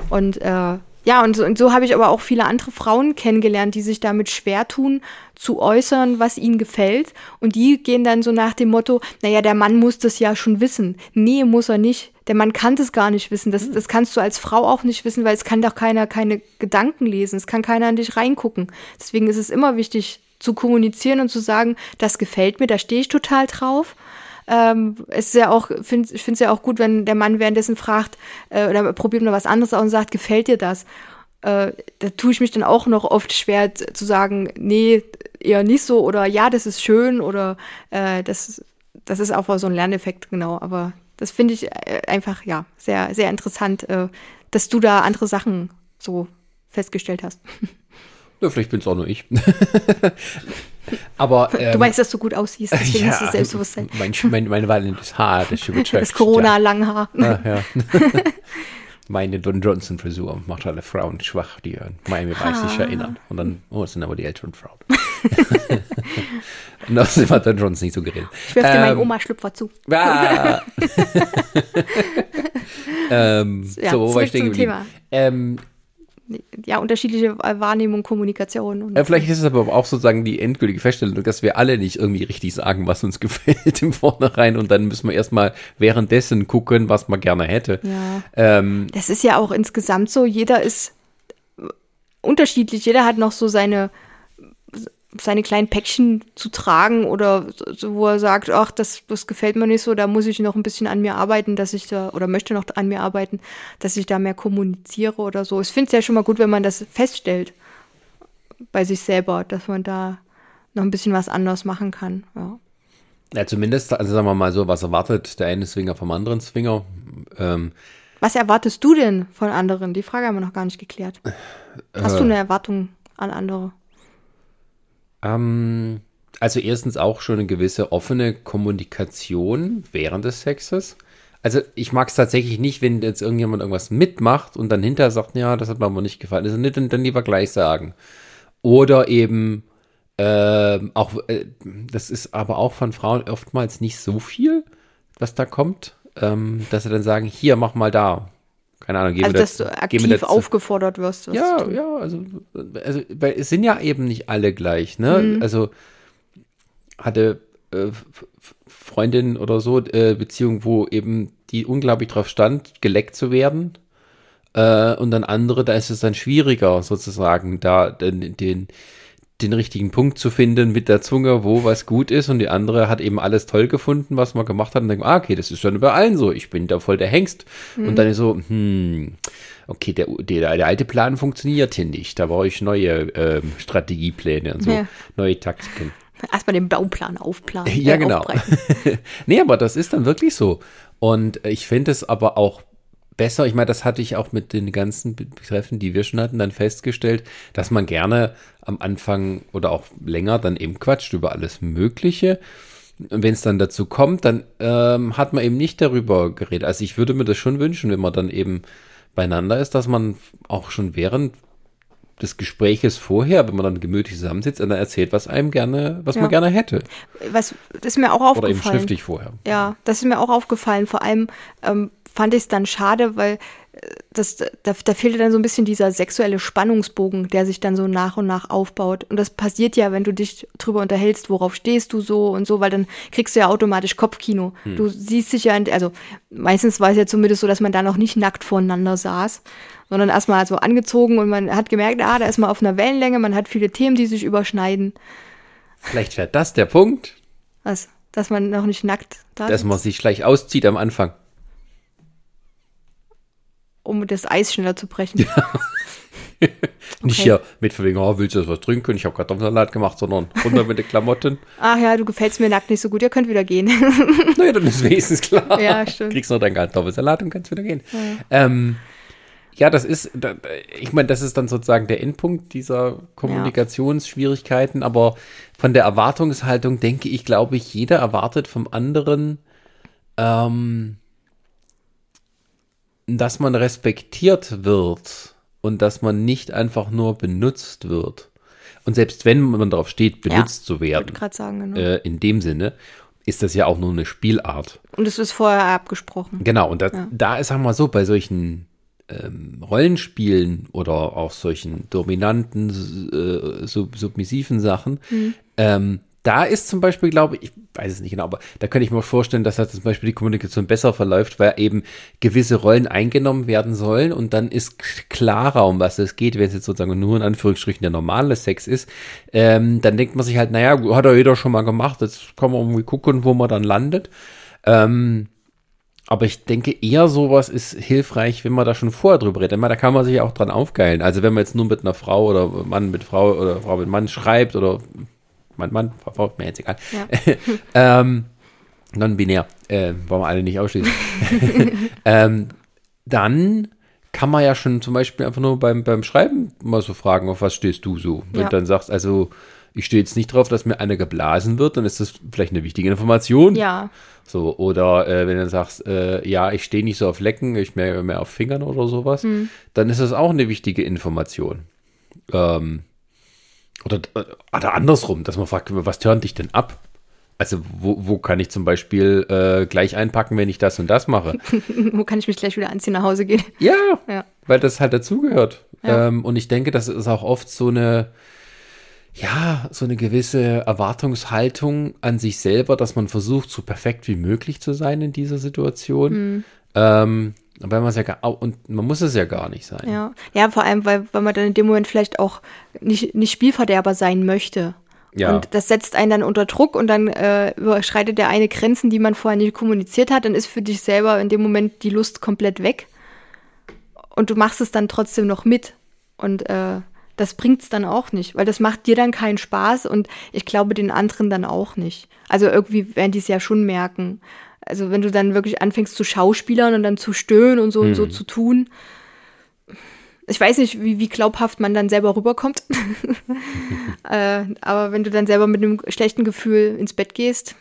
Und äh, ja, und und so habe ich aber auch viele andere Frauen kennengelernt, die sich damit schwer tun, zu äußern, was ihnen gefällt. Und die gehen dann so nach dem Motto, naja, der Mann muss das ja schon wissen. Nee, muss er nicht. Der Mann kann das gar nicht wissen. Das, das kannst du als Frau auch nicht wissen, weil es kann doch keiner keine Gedanken lesen. Es kann keiner an dich reingucken. Deswegen ist es immer wichtig zu kommunizieren und zu sagen, das gefällt mir, da stehe ich total drauf. Ähm, es ist ja auch, find, ich finde es ja auch gut, wenn der Mann währenddessen fragt äh, oder probiert noch was anderes aus und sagt, gefällt dir das? Äh, da tue ich mich dann auch noch oft schwer zu sagen, nee, eher nicht so oder ja, das ist schön oder äh, das, das ist auch so ein Lerneffekt, genau. Aber das finde ich äh, einfach, ja, sehr, sehr interessant, äh, dass du da andere Sachen so festgestellt hast. Ja, vielleicht bin es auch nur ich. Aber ähm, du weißt, dass du gut aussiehst, deswegen hast du ja, Selbstbewusstsein. Mein, mein, wallendes Haar, das überzeugt. Das Corona-Langhaar. Ja. Ja, ja. Meine Don Johnson-Frisur macht alle Frauen schwach, die an Miami Vice sich erinnern. Und dann, oh, es sind aber die älteren Frauen. Und außerdem hat Don Johnson nicht so geredet. Ich werf dir meinen Ähm, Oma-Schlüpfer zu. Ah. ähm, Ja, so, wo war ich stehen zum geblieben? Thema. Ähm, Ja, unterschiedliche Wahrnehmung, Kommunikation. Und äh, vielleicht ist es aber auch sozusagen die endgültige Feststellung, dass wir alle nicht irgendwie richtig sagen, was uns gefällt im Vornherein und dann müssen wir erstmal währenddessen gucken, was man gerne hätte. Ja. Ähm, Das ist ja auch insgesamt so, jeder ist unterschiedlich, jeder hat noch so seine seine kleinen Päckchen zu tragen oder so, wo er sagt, ach, das, das gefällt mir nicht so, da muss ich noch ein bisschen an mir arbeiten, dass ich da, oder möchte noch an mir arbeiten, dass ich da mehr kommuniziere oder so. Ich finde es ja schon mal gut, wenn man das feststellt bei sich selber, dass man da noch ein bisschen was anders machen kann. Ja. Ja, zumindest, also sagen wir mal so, was erwartet der eine Swinger vom anderen Swinger? Ähm, Was erwartest du denn von anderen? Die Frage haben wir noch gar nicht geklärt. Hast du Äh. eine Erwartung an andere? Ähm, also erstens auch schon eine gewisse offene Kommunikation während des Sexes. Also ich mag es tatsächlich nicht, wenn jetzt irgendjemand irgendwas mitmacht und dann hinterher sagt, ja, das hat mir aber nicht gefallen. Also nicht dann, lieber gleich sagen. Oder eben ähm, auch, äh, das ist aber auch von Frauen oftmals nicht so viel, was da kommt, ähm, dass sie dann sagen, hier, mach mal da. Keine Ahnung, geh Also, dass das, du aktiv das- aufgefordert wirst. Ja, ja, also, also, weil es sind ja eben nicht alle gleich, ne? Mhm. Also hatte äh, Freundin oder so äh, Beziehung, wo eben die unglaublich drauf stand, geleckt zu werden. Äh, und dann andere, da ist es dann schwieriger, sozusagen, da den, den, den richtigen Punkt zu finden mit der Zunge, wo was gut ist. Und die andere hat eben alles toll gefunden, was man gemacht hat. Und denkt, ah, okay, das ist schon bei allen so. Ich bin da voll der Hengst. Und dann ist so, hm, okay, der, der, der alte Plan funktioniert hier nicht. Da brauche ich neue ähm, Strategiepläne und so, Ja. neue Taktiken. Erstmal den Bauplan aufplanen. Ja, äh, genau. nee, aber das ist dann wirklich so. Und ich finde es aber auch besser, ich meine, das hatte ich auch mit den ganzen Betreffen, die wir schon hatten, dann festgestellt, dass man gerne am Anfang oder auch länger dann eben quatscht über alles Mögliche. Und wenn es dann dazu kommt, dann ähm, hat man eben nicht darüber geredet. Also ich würde mir das schon wünschen, wenn man dann eben beieinander ist, dass man auch schon während des Gespräches vorher, wenn man dann gemütlich zusammensitzt, dann erzählt, was einem gerne, was Ja. man gerne hätte. Was, das ist mir auch Oder eben aufgefallen. schriftlich vorher. Ja, das ist mir auch aufgefallen. Vor allem ähm, fand ich es dann schade, weil äh, das, da, da fehlte dann so ein bisschen dieser sexuelle Spannungsbogen, der sich dann so nach und nach aufbaut. Und das passiert ja, wenn du dich drüber unterhältst, worauf stehst du so und so, weil dann kriegst du ja automatisch Kopfkino. Du siehst dich ja, in- also meistens war es ja zumindest so, dass man da noch nicht nackt voneinander saß, sondern erstmal so angezogen und man hat gemerkt, ah, da ist man auf einer Wellenlänge, man hat viele Themen, die sich überschneiden. Vielleicht wäre das der Punkt, Was? Dass man noch nicht nackt da dass man sich gleich auszieht am Anfang. Um das Eis schneller zu brechen. Nicht Okay. hier mit von wegen, oh, willst du was trinken? Ich habe Kartoffelsalat gemacht, sondern runter mit den Klamotten. Ach ja, du gefällst mir nackt nicht so gut, ihr könnt wieder gehen. naja, dann ist wenigstens klar. Ja, stimmt. Kriegst noch deinen Kartoffelsalat und kannst wieder gehen. Ja, ähm, ja das ist, ich meine, das ist dann sozusagen der Endpunkt dieser Kommunikationsschwierigkeiten, aber von der Erwartungshaltung denke ich, glaube ich, jeder erwartet vom anderen, ähm, dass man respektiert wird und dass man nicht einfach nur benutzt wird. Und selbst wenn man darauf steht, benutzt zu werden, sagen, genau. äh, in dem Sinne, ist das ja auch nur eine Spielart. Und es ist vorher abgesprochen. Genau, und das, da ist, sagen wir mal so, bei solchen ähm, Rollenspielen oder auch solchen dominanten, äh, sub submissiven Sachen, ähm, da ist zum Beispiel, glaube ich, ich weiß es nicht genau, aber da könnte ich mir vorstellen, dass da zum Beispiel die Kommunikation besser verläuft, weil eben gewisse Rollen eingenommen werden sollen und dann ist klarer, um was es geht, wenn es jetzt sozusagen nur in Anführungsstrichen der normale Sex ist, ähm, dann denkt man sich halt, naja, hat ja jeder schon mal gemacht, jetzt kann man irgendwie gucken, wo man dann landet. Ähm, aber ich denke eher sowas ist hilfreich, wenn man da schon vorher drüber redet. Meine, Da kann man sich auch dran aufgeilen. Also wenn man jetzt nur mit einer Frau oder Mann mit Frau oder Frau mit Mann schreibt oder Mann, Mann, Frau, mir jetzt egal. Ja. ähm, non-binär, äh, wollen wir alle nicht ausschließen. ähm, dann kann man ja schon zum Beispiel einfach nur beim, beim Schreiben mal so fragen, auf was stehst du so? Wenn Ja. du dann sagst, also ich stehe jetzt nicht drauf, dass mir einer geblasen wird, dann ist das vielleicht eine wichtige Information. Ja, So, oder äh, wenn du sagst, äh, ja, ich stehe nicht so auf Lecken, ich mehr, mehr auf Fingern oder sowas, dann ist das auch eine wichtige Information. Ähm, oder, oder andersrum, dass man fragt, was turnt dich denn ab? Also, wo, wo kann ich zum Beispiel äh, gleich einpacken, wenn ich das und das mache? wo kann ich mich gleich wieder anziehen, nach Hause gehen? Ja, Ja. weil das halt dazugehört. Ja. Ähm, und ich denke, das ist auch oft so eine, ja, so eine gewisse Erwartungshaltung an sich selber, dass man versucht, so perfekt wie möglich zu sein in dieser Situation. Hm. Ähm, weil man es ja gar, und man muss es ja gar nicht sein. Ja, ja vor allem, weil, weil man dann in dem Moment vielleicht auch nicht, nicht Spielverderber sein möchte. Ja. Und das setzt einen dann unter Druck und dann äh, überschreitet der eine Grenzen, die man vorher nicht kommuniziert hat. Dann ist für dich selber in dem Moment die Lust komplett weg. Und du machst es dann trotzdem noch mit. Und äh, das bringt's dann auch nicht, weil das macht dir dann keinen Spaß und ich glaube den anderen dann auch nicht. Also irgendwie werden die es ja schon merken. Also wenn du dann wirklich anfängst zu schauspielern und dann zu stöhnen und so und so zu tun. Ich weiß nicht, wie, wie glaubhaft man dann selber rüberkommt. äh, aber wenn du dann selber mit einem schlechten Gefühl ins Bett gehst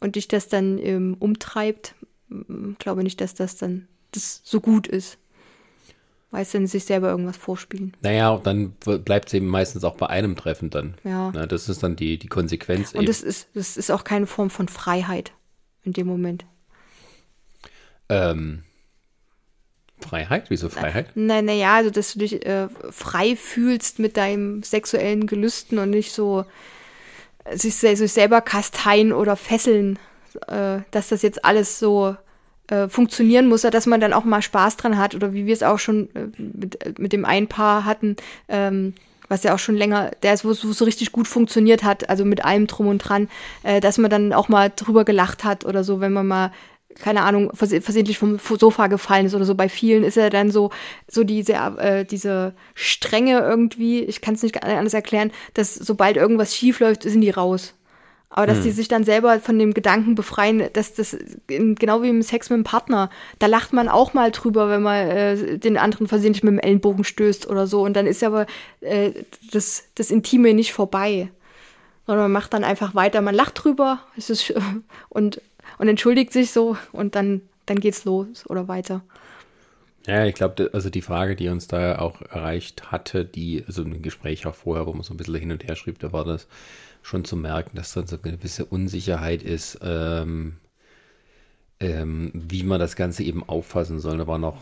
und dich das dann ähm, umtreibt, m- glaube nicht, dass das dann das so gut ist. Weißt du, sich selber irgendwas vorspielen. Naja, und dann bleibt es eben meistens auch bei einem Treffen dann. Ja. Na, das ist dann die, die Konsequenz Und eben. das ist, das ist auch keine Form von Freiheit in dem Moment. ähm, Freiheit? Wieso Freiheit? Nein, naja, also dass du dich äh, frei fühlst mit deinem sexuellen Gelüsten und nicht so äh, sich, sich selber kasteien oder fesseln, äh, dass das jetzt alles so äh, funktionieren muss, dass man dann auch mal Spaß dran hat oder wie wir es auch schon äh, mit, äh, mit dem einen Paar hatten, ähm, was ja auch schon länger, der ist, wo es so richtig gut funktioniert hat, also mit allem drum und dran, äh, dass man dann auch mal drüber gelacht hat oder so, wenn man mal keine Ahnung, vers versehentlich vom Sofa gefallen ist oder so. Bei vielen ist er dann so, so diese, äh, diese Strenge irgendwie, ich kann es nicht anders erklären, dass sobald irgendwas schief läuft, sind die raus. Aber dass die sich dann selber von dem Gedanken befreien, dass das genau wie im Sex mit dem Partner, da lacht man auch mal drüber, wenn man äh, den anderen versehentlich mit dem Ellenbogen stößt oder so. Und dann ist aber äh, das, das Intime nicht vorbei. Sondern man macht dann einfach weiter, man lacht drüber, es ist und, und entschuldigt sich so und dann, dann geht's los oder weiter. Ja, ich glaube, also die Frage, die uns da auch erreicht hatte, die, also im Gespräch auch vorher, wo man so ein bisschen hin und her schrieb, da war das schon zu merken, dass dann so eine gewisse Unsicherheit ist, ähm, ähm, wie man das Ganze eben auffassen soll. Da war noch,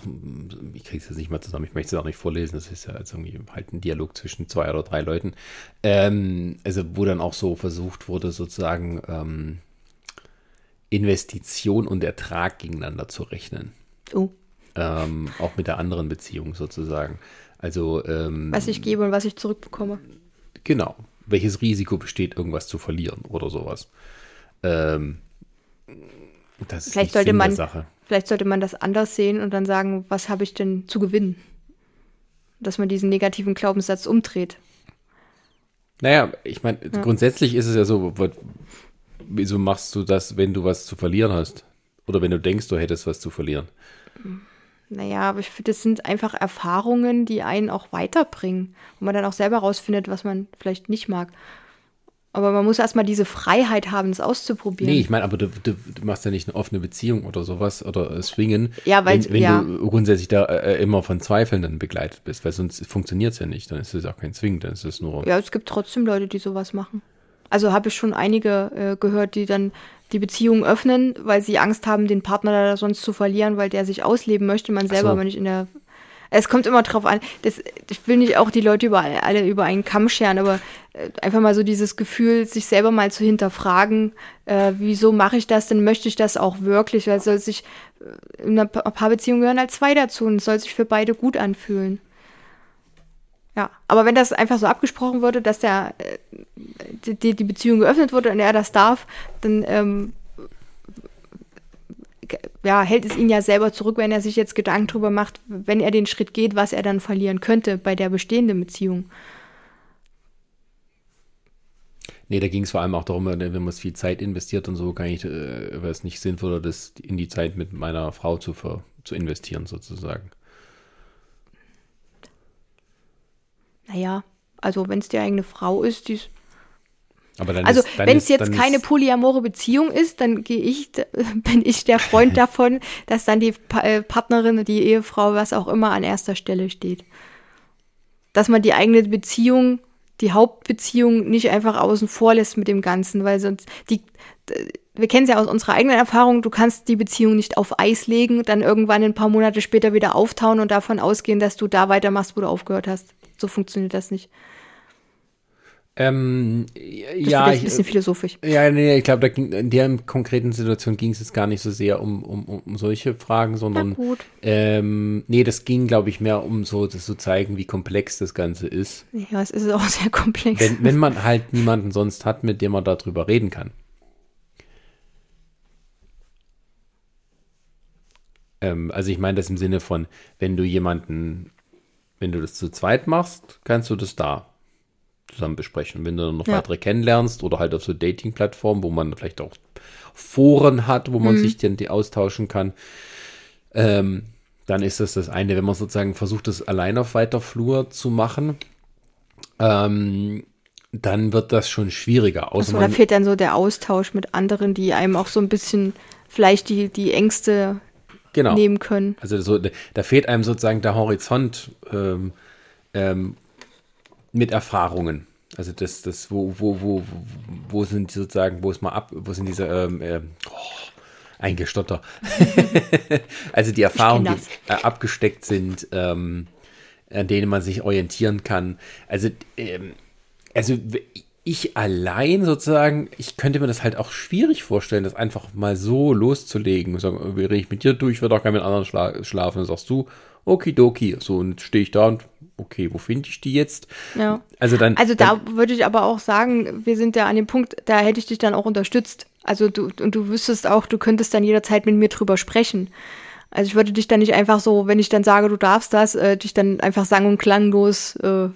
ich kriege es jetzt nicht mal zusammen, ich möchte es auch nicht vorlesen, das ist ja jetzt irgendwie halt ein Dialog zwischen zwei oder drei Leuten. Ähm, also wo dann auch so versucht wurde, sozusagen ähm, Investition und Ertrag gegeneinander zu rechnen Oh, ähm, auch mit der anderen Beziehung sozusagen. Also ähm, was ich gebe und was ich zurückbekomme. genau, welches Risiko besteht, irgendwas zu verlieren oder sowas. Ähm, das ist Vielleicht sollte Sinn man- Sache. Vielleicht sollte man das anders sehen und dann sagen, was habe ich denn zu gewinnen? Dass man diesen negativen Glaubenssatz umdreht. Naja, ich meine, grundsätzlich ist es ja so, wieso machst du das, wenn du was zu verlieren hast? Oder wenn du denkst, du hättest was zu verlieren? Naja, aber ich finde, das sind einfach Erfahrungen, die einen auch weiterbringen. Und man dann auch selber rausfindet, was man vielleicht nicht mag. Aber man muss erstmal diese Freiheit haben, es auszuprobieren. Nee, ich meine, aber du, du, du machst ja nicht eine offene Beziehung oder sowas oder äh, swingen, Ja, weil- wenn, wenn ja. du grundsätzlich da äh, immer von Zweifeln dann begleitet bist, weil sonst funktioniert es ja nicht. Dann ist es auch kein Zwingen, dann ist es nur. Ja, es gibt trotzdem Leute, die sowas machen. Also habe ich schon einige äh, gehört, die dann die Beziehung öffnen, weil sie Angst haben, den Partner da sonst zu verlieren, weil der sich ausleben möchte, man selber so. aber nicht in der. Es kommt immer drauf an. Das, ich will nicht auch die Leute über alle über einen Kamm scheren, aber äh, einfach mal so dieses Gefühl, sich selber mal zu hinterfragen, äh, wieso mache ich das, denn möchte ich das auch wirklich, weil es soll sich äh, in einer Pa- Paarbeziehung gehören halt zwei dazu und es soll sich für beide gut anfühlen. Ja, aber wenn das einfach so abgesprochen wurde, dass der äh, die, die Beziehung geöffnet wurde und er das darf, dann ähm, ja, hält es ihn ja selber zurück, wenn er sich jetzt Gedanken drüber macht, wenn er den Schritt geht, was er dann verlieren könnte bei der bestehenden Beziehung. Nee, da ging es vor allem auch darum, wenn man viel Zeit investiert und so, kann ich, äh, wäre es nicht sinnvoller, das in die Zeit mit meiner Frau zu, ver, zu investieren, sozusagen. Naja, also wenn es die eigene Frau ist, die ist Aber dann Also, wenn es jetzt keine polyamore Beziehung ist, dann gehe ich, bin ich der Freund davon, dass dann die pa äh, Partnerin, die Ehefrau, was auch immer an erster Stelle steht. Dass man die eigene Beziehung, die Hauptbeziehung nicht einfach außen vor lässt mit dem Ganzen, weil sonst die, wir kennen es ja aus unserer eigenen Erfahrung, du kannst die Beziehung nicht auf Eis legen, dann irgendwann ein paar Monate später wieder auftauen und davon ausgehen, dass du da weitermachst, wo du aufgehört hast. So funktioniert das nicht. Ähm, Das ja, ich, ein bisschen philosophisch. ja, nee, ich glaube, in der konkreten Situation ging es jetzt gar nicht so sehr um, um, um solche Fragen, sondern gut. ähm, nee, das ging, glaube ich, mehr um so das zu zeigen, wie komplex das Ganze ist. Ja, es ist auch sehr komplex. Wenn, wenn man halt niemanden sonst hat, mit dem man darüber reden kann. Ähm, also ich meine das im Sinne von, wenn du jemanden, wenn du das zu zweit machst, kannst du das da zusammen besprechen. Wenn du dann noch Ja. weitere kennenlernst oder halt auf so Dating-Plattformen, wo man vielleicht auch Foren hat, wo man sich dann die austauschen kann, ähm, dann ist das das eine. Wenn man sozusagen versucht, das allein auf weiter Flur zu machen, ähm, dann wird das schon schwieriger. Außer Also, da fehlt dann so der Austausch mit anderen, die einem auch so ein bisschen vielleicht die, die Ängste genau. nehmen können. Also so, da fehlt einem sozusagen der Horizont ähm, ähm, mit Erfahrungen. Also das, das, wo, wo, wo, wo sind die sozusagen, wo ist mal ab, wo sind diese ähm, ähm, oh, eingestotter. also die Erfahrungen, die äh, abgesteckt sind, ähm, an denen man sich orientieren kann. Also, ähm, also ich allein sozusagen, ich könnte mir das halt auch schwierig vorstellen, das einfach mal so loszulegen und sagen, wie rede ich mit dir durch, ich würde auch gerne mit anderen schla schlafen. Dann sagst du, okidoki. So, und stehe ich da und, okay, wo finde ich die jetzt? Ja. Also dann. Also dann, da würde ich aber auch sagen, wir sind ja an dem Punkt, da hätte ich dich dann auch unterstützt. Also du, und du wüsstest auch, du könntest dann jederzeit mit mir drüber sprechen. Also ich würde dich dann nicht einfach so, wenn ich dann sage, du darfst das, äh, dich dann einfach sang- und klanglos äh,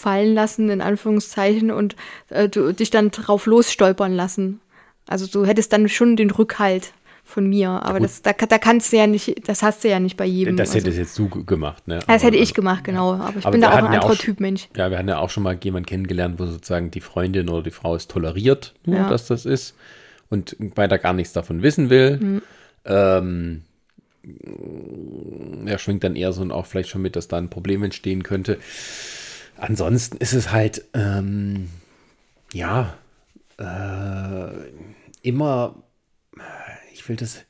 fallen lassen, in Anführungszeichen, und äh, du, dich dann drauf losstolpern lassen. Also du hättest dann schon den Rückhalt von mir, aber gut. das, da, da kannst du ja nicht, das hast du ja nicht bei jedem. das hätte also, jetzt du gemacht, ne? das hätte Aber- ich gemacht, genau. Aber ich Aber bin da auch ein ja anderer auch sch- Typ Mensch. Ja, wir hatten ja auch schon mal jemanden kennengelernt, wo sozusagen die Freundin oder die Frau es toleriert, nur, Ja. dass das ist und weiter gar nichts davon wissen will. Mhm. Ähm, er schwingt dann eher so und auch vielleicht schon mit, dass da ein Problem entstehen könnte. Ansonsten ist es halt, ähm, ja, äh, immer, ich will das,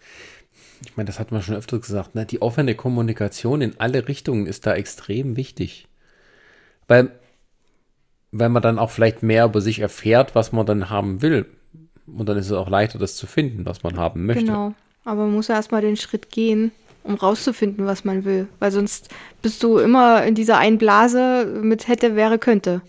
ich meine, das hat man schon öfter gesagt, ne? die offene Kommunikation in alle Richtungen ist da extrem wichtig. Weil, weil man dann auch vielleicht mehr über sich erfährt, was man dann haben will. Und dann ist es auch leichter, das zu finden, was man haben möchte. Genau. Aber man muss ja erstmal den Schritt gehen, um rauszufinden, was man will. Weil sonst bist du immer in dieser einen Blase mit hätte, wäre, könnte.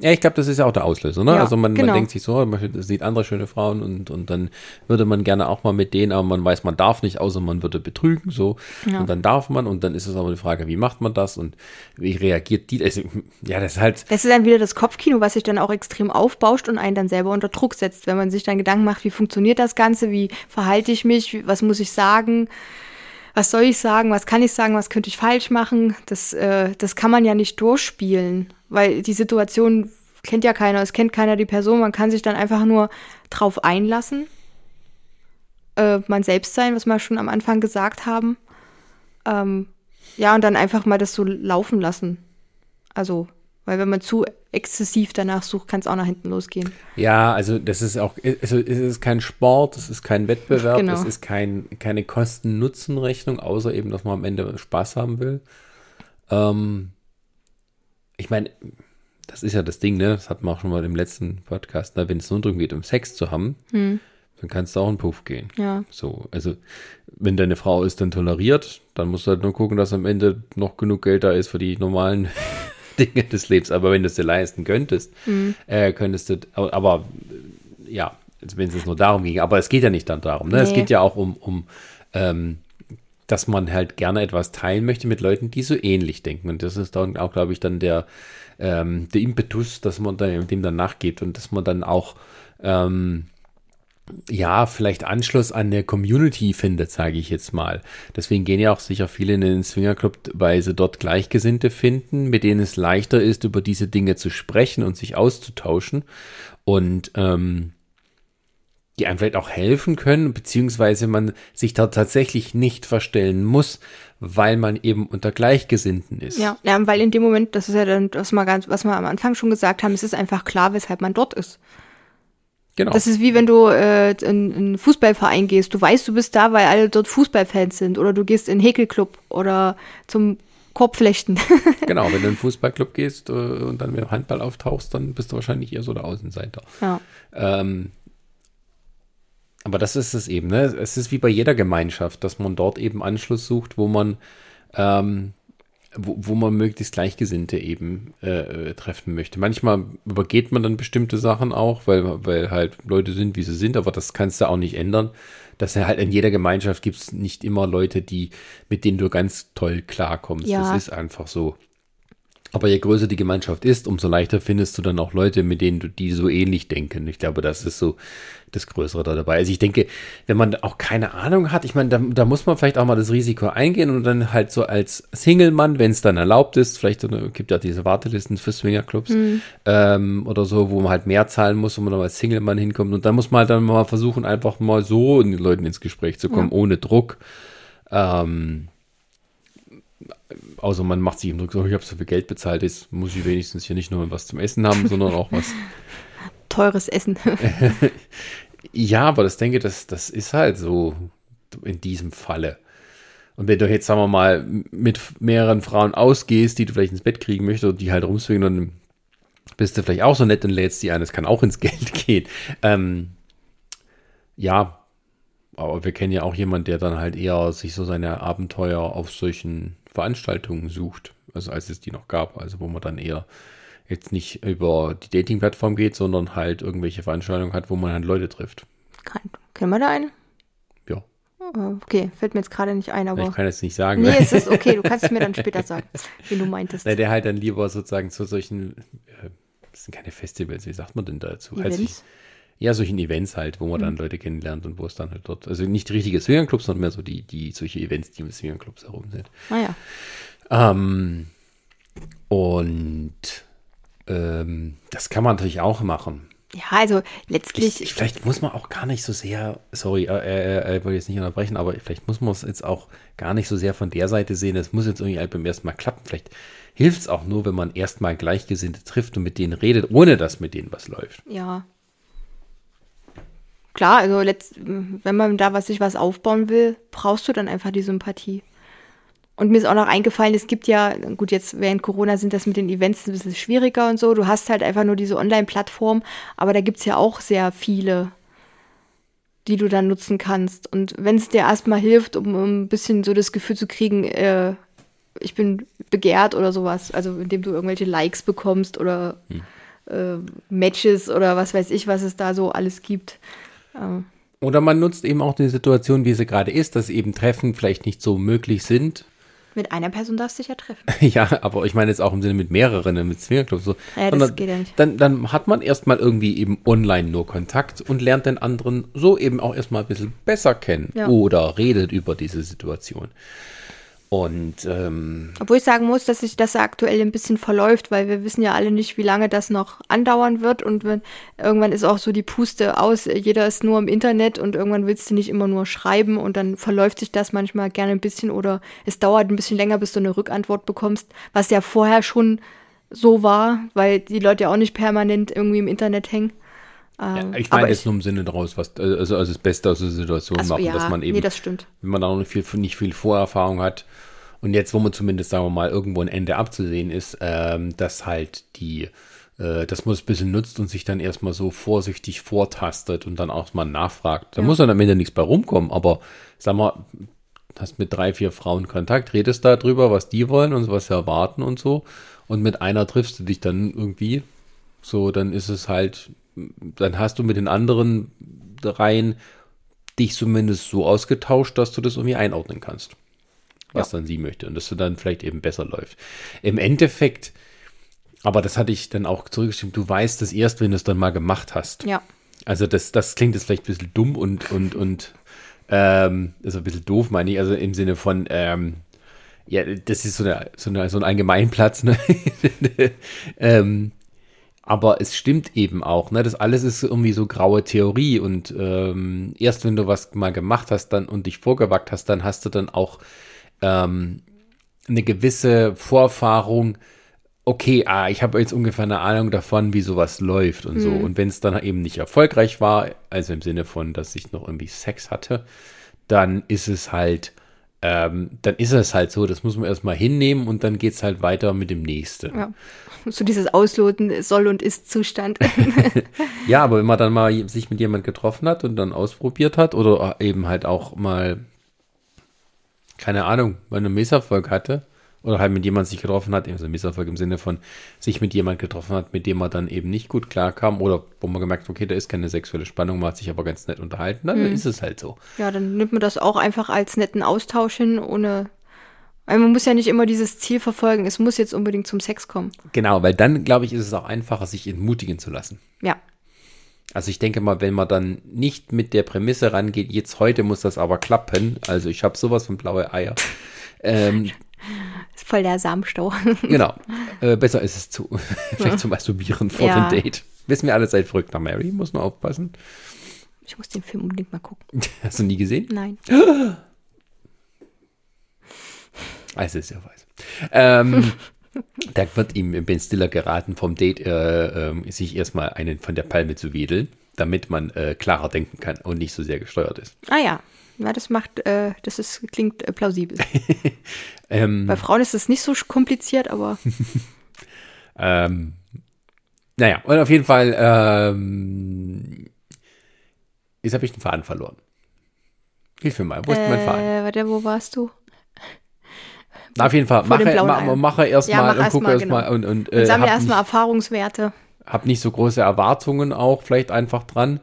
Ja, ich glaube, das ist ja auch der Auslöser. Ne? Ja, also man, genau. man denkt sich so, man sieht andere schöne Frauen und, und dann würde man gerne auch mal mit denen, aber man weiß, man darf nicht, außer man würde betrügen. so Ja. Und dann darf man und dann ist es aber die Frage, wie macht man das und wie reagiert die? Also, ja, das ist halt, Das ist dann wieder das Kopfkino, was sich dann auch extrem aufbauscht und einen dann selber unter Druck setzt, wenn man sich dann Gedanken macht, wie funktioniert das Ganze, wie verhalte ich mich, was muss ich sagen, was soll ich sagen, was kann ich sagen, was könnte ich falsch machen. Das, äh, das kann man ja nicht durchspielen, weil die Situation kennt ja keiner, es kennt keiner die Person, man kann sich dann einfach nur drauf einlassen, äh, man selbst sein, was wir schon am Anfang gesagt haben. Ähm, ja, und dann einfach mal das so laufen lassen. Also, weil wenn man zu exzessiv danach sucht, kann es auch nach hinten losgehen. ja, also das ist auch, also es ist kein Sport, es ist kein Wettbewerb, Genau. es ist kein, keine Kosten-Nutzen-Rechnung, außer eben, dass man am Ende Spaß haben will. Ähm, ich meine, das ist ja das Ding, ne? Das hatten wir auch schon mal im letzten Podcast, ne? wenn es nur darum geht, um Sex zu haben, dann kannst du auch in den Puff gehen. Ja. So, also wenn deine Frau es dann toleriert, dann musst du halt nur gucken, dass am Ende noch genug Geld da ist für die normalen Dinge des Lebens. Aber wenn du es dir leisten könntest, äh, könntest du, aber, äh, ja, also wenn es nur darum ging, aber es geht ja nicht dann darum. Ne? Es Nee. geht ja auch um, um ähm, dass man halt gerne etwas teilen möchte mit Leuten, die so ähnlich denken. Und das ist dann auch, glaube ich, dann der, ähm, der Impetus, dass man dann, dem dann nachgeht und dass man dann auch ähm, ja, vielleicht Anschluss an eine Community findet, sage ich jetzt mal. Deswegen gehen ja auch sicher viele in den Swingerclub, weil sie dort Gleichgesinnte finden, mit denen es leichter ist, über diese Dinge zu sprechen und sich auszutauschen und ähm, die einem vielleicht auch helfen können, beziehungsweise man sich da tatsächlich nicht verstellen muss, weil man eben unter Gleichgesinnten ist. Ja, ja, weil in dem Moment, das ist ja dann, was wir, ganz, was wir am Anfang schon gesagt haben, es ist einfach klar, weshalb man dort ist. Genau. Das ist wie wenn du äh, in, in einen Fußballverein gehst. Du weißt, du bist da, weil alle dort Fußballfans sind. Oder du gehst in einen Häkelclub oder zum Korbflechten. Genau, wenn du in einen Fußballclub gehst äh, und dann mit dem Handball auftauchst, dann bist du wahrscheinlich eher so der Außenseiter. ja. Ähm, aber das ist es eben, ne? Es ist wie bei jeder Gemeinschaft, dass man dort eben Anschluss sucht, wo man, ähm, wo, wo man möglichst Gleichgesinnte eben äh, äh, treffen möchte. Manchmal übergeht man dann bestimmte Sachen auch, weil, weil halt Leute sind, wie sie sind, aber das kannst du auch nicht ändern. Dass er halt in jeder Gemeinschaft gibt es nicht immer Leute, die, mit denen du ganz toll klarkommst. Ja. Das ist einfach so. Aber je größer die Gemeinschaft ist, umso leichter findest du dann auch Leute, mit denen du die so ähnlich denken. Ich glaube, das ist so das Größere da dabei. Also ich denke, wenn man auch keine Ahnung hat, ich meine, da, da muss man vielleicht auch mal das Risiko eingehen und dann halt so als Single-Mann, wenn es dann erlaubt ist, vielleicht gibt ja diese Wartelisten für Swingerclubs ähm, oder so, wo man halt mehr zahlen muss, wo man dann als Single-Mann hinkommt. Und dann muss man halt dann mal versuchen, einfach mal so mit den Leuten ins Gespräch zu kommen, ohne Druck. Ähm, außer man macht sich im Druck so, ich habe so viel Geld bezahlt, jetzt muss ich wenigstens hier nicht nur was zum Essen haben, sondern auch was. Teures Essen. Ja, aber das denke, das, das ist halt so in diesem Falle. Und wenn du jetzt, sagen wir mal, mit mehreren Frauen ausgehst, die du vielleicht ins Bett kriegen möchtest und die halt rumswingen, dann bist du vielleicht auch so nett und lädst die ein, das kann auch ins Geld gehen. Ähm, ja, aber wir kennen ja auch jemanden, der dann halt eher sich so seine Abenteuer auf solchen Veranstaltungen sucht, also als es die noch gab, also wo man dann eher jetzt nicht über die Dating-Plattform geht, sondern halt irgendwelche Veranstaltungen hat, wo man halt Leute trifft. Kein, kennen wir da einen? Ja, Äh, Okay, fällt mir jetzt gerade nicht ein, aber. ich kann jetzt nicht sagen. Nee, ne? es ist okay, du kannst es mir dann später sagen, wie du meintest. Weil der halt dann lieber sozusagen zu solchen, äh, das sind keine Festivals, wie sagt man denn dazu? Halt sich- Events? Ja, solchen Events halt, wo man dann Leute kennenlernt und wo es dann halt dort, also nicht richtige Swingerclubs, sondern mehr so die, die, solche Events, die im Swingerclubs herum sind. Naja, Ähm, und ähm, das kann man natürlich auch machen. ja, also letztlich, Ich, ich, vielleicht muss man auch gar nicht so sehr, sorry, äh, äh, äh, wollte jetzt nicht unterbrechen, aber vielleicht muss man es jetzt auch gar nicht so sehr von der Seite sehen. Es muss jetzt irgendwie halt beim ersten Mal klappen. Vielleicht hilft es auch nur, wenn man erstmal Gleichgesinnte trifft und mit denen redet, ohne dass mit denen was läuft. ja. Klar, also letzt, wenn man da was sich was aufbauen will, brauchst du dann einfach die Sympathie. Und mir ist auch noch eingefallen, es gibt ja, gut, jetzt während Corona sind das mit den Events ein bisschen schwieriger und so. Du hast halt einfach nur diese Online-Plattform, aber da gibt es ja auch sehr viele, die du dann nutzen kannst. Und wenn es dir erstmal hilft, um, um ein bisschen so das Gefühl zu kriegen, äh, ich bin begehrt oder sowas, also indem du irgendwelche Likes bekommst oder äh, Matches oder was weiß ich, was es da so alles gibt. Äh, Oder man nutzt eben auch die Situation, wie sie gerade ist, dass eben Treffen vielleicht nicht so möglich sind. mit einer Person darfst du dich ja treffen. ja, aber ich meine jetzt auch im Sinne mit mehreren, ne, mit Swingerclubs so. Ja, das Sondern geht ja nicht. Dann, dann hat man erstmal irgendwie eben online nur Kontakt und lernt den anderen so eben auch erstmal ein bisschen besser kennen Ja. oder redet über diese Situation. Und ähm, Obwohl ich sagen muss, dass sich das aktuell ein bisschen verläuft, weil wir wissen ja alle nicht, wie lange das noch andauern wird. Und wenn, irgendwann ist auch so die Puste aus, jeder ist nur im Internet und irgendwann willst du nicht immer nur schreiben und dann verläuft sich das manchmal gerne ein bisschen oder es dauert ein bisschen länger, bis du eine Rückantwort bekommst, was ja vorher schon so war, weil die Leute ja auch nicht permanent irgendwie im Internet hängen. Ähm, ja, ich aber meine jetzt nur im Sinne daraus, was, also, also das Beste aus der Situation Ach so, machen, ja, dass man eben, nee, das stimmt. wenn man da noch nicht viel, nicht viel Vorerfahrung hat und jetzt, wo man zumindest, sagen wir mal, irgendwo ein Ende abzusehen ist, ähm, dass halt die, äh, dass man es ein bisschen nutzt und sich dann erstmal so vorsichtig vortastet und dann auch mal nachfragt. Da muss dann am Ende nichts bei rumkommen, aber sag mal, hast mit drei, vier Frauen Kontakt, redest da drüber, was die wollen und was sie erwarten und so. Und mit einer triffst du dich dann irgendwie. So, dann ist es halt, dann hast du mit den anderen dreien dich zumindest so ausgetauscht, dass du das irgendwie einordnen kannst, was dann sie möchte und dass du dann vielleicht eben besser läuft. Im Endeffekt, aber das hatte ich dann auch zurückgeschrieben, du weißt es erst, wenn du es dann mal gemacht hast. Ja. Also das, das klingt jetzt vielleicht ein bisschen dumm und, und, und ähm, ist ein bisschen doof, meine ich, also im Sinne von, ähm, ja, das ist so, eine, so, eine, so ein Allgemeinplatz, ne? ähm, aber es stimmt eben auch, ne? Das alles ist irgendwie so graue Theorie und ähm, erst wenn du was mal gemacht hast dann und dich vorgewagt hast, dann hast du dann auch ähm, eine gewisse Vorerfahrung, okay, ah, ich habe jetzt ungefähr eine Ahnung davon, wie sowas läuft und so. Und wenn es dann eben nicht erfolgreich war, also im Sinne von, dass ich noch irgendwie Sex hatte, dann ist es halt ähm, dann ist es halt so, das muss man erstmal hinnehmen und dann geht es halt weiter mit dem nächsten. Ja. So dieses Ausloten Soll- und Ist-Zustand. Ja, aber wenn man dann mal sich mit jemand getroffen hat und dann ausprobiert hat oder eben halt auch mal, keine Ahnung, mal einen Misserfolg hatte oder halt mit jemand sich getroffen hat, also Misserfolg im Sinne von sich mit jemand getroffen hat, mit dem man dann eben nicht gut klarkam oder wo man gemerkt hat, okay, da ist keine sexuelle Spannung, man hat sich aber ganz nett unterhalten, dann ist es halt so. ja, dann nimmt man das auch einfach als netten Austausch hin, ohne. Weil man muss ja nicht immer dieses Ziel verfolgen, es muss jetzt unbedingt zum Sex kommen. Genau, weil dann, glaube ich, ist es auch einfacher, sich entmutigen zu lassen. Ja. Also ich denke mal, wenn man dann nicht mit der Prämisse rangeht, jetzt heute muss das aber klappen, also ich habe sowas von blaue Eier, ähm, voll der Samenstau. Genau. Äh, besser ist es zu, vielleicht zu masturbieren vor Ja. dem Date. Wissen wir alle, seid verrückt nach Mary, muss man aufpassen. Ich muss den Film unbedingt mal gucken. Hast du nie gesehen? Nein. Also ist ja weiß. Ähm, da wird ihm Ben Stiller geraten, vom Date äh, ähm, sich erstmal einen von der Palme zu wedeln, damit man äh, klarer denken kann und nicht so sehr gesteuert ist. Ah ja. Ja, das macht, äh, das ist, klingt äh, plausibel. Ähm, Bei Frauen ist es nicht so kompliziert, aber ähm, naja, und auf jeden Fall, ähm, jetzt habe ich den Faden verloren. Hilf mir mal, wo ist denn mein Faden? äh, warte, wo warst du? Na, auf jeden Fall, vor mache, ma, mache Ja, erstmal mach und erst gucke mal, erstmal genau. und, und Und äh, sammle hab, erstmal Erfahrungswerte. hab nicht so große Erwartungen auch vielleicht einfach dran.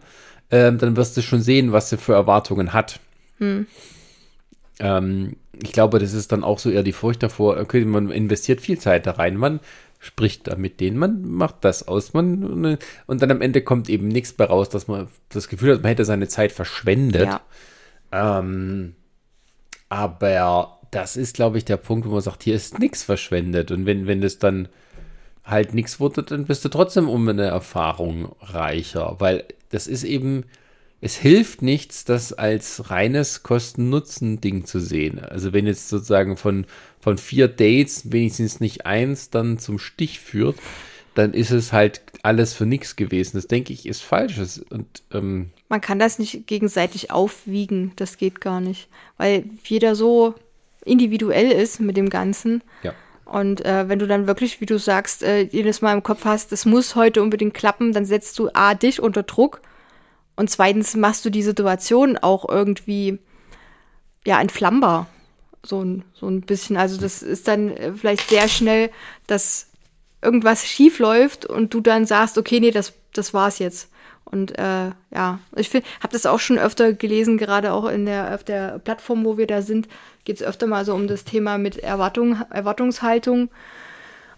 Ähm, dann wirst du schon sehen, was sie für Erwartungen hat. Hm. Ähm, ich glaube, das ist dann auch so eher die Furcht davor, okay, man investiert viel Zeit da rein, man spricht da mit denen, man macht das aus, man und dann am Ende kommt eben nichts bei raus, dass man das Gefühl hat, man hätte seine Zeit verschwendet. Ja. Ähm, aber das ist, glaube ich, der Punkt, wo man sagt, hier ist nichts verschwendet. Und wenn, wenn das dann halt nichts wurde, dann bist du trotzdem um eine Erfahrung reicher. Weil das ist eben, es hilft nichts, das als reines Kosten-Nutzen-Ding zu sehen. Also wenn jetzt sozusagen von, von vier Dates wenigstens nicht eins dann zum Stich führt, dann ist es halt alles für nichts gewesen. Das denke ich ist falsch. Und ähm, Man kann das nicht gegenseitig aufwiegen, das geht gar nicht. Weil jeder so individuell ist mit dem Ganzen. ja. Und äh, wenn du dann wirklich, wie du sagst, äh, jedes Mal im Kopf hast, es muss heute unbedingt klappen, dann setzt du A, dich unter Druck und zweitens machst du die Situation auch irgendwie, ja, entflammbar. So ein, so ein bisschen. Also das ist dann äh, vielleicht sehr schnell, dass irgendwas schief läuft und du dann sagst, okay, nee, das, das war's jetzt. Und äh, ja, ich habe das auch schon öfter gelesen, gerade auch in der, auf der Plattform, wo wir da sind, geht es öfter mal so um das Thema mit Erwartung, Erwartungshaltung.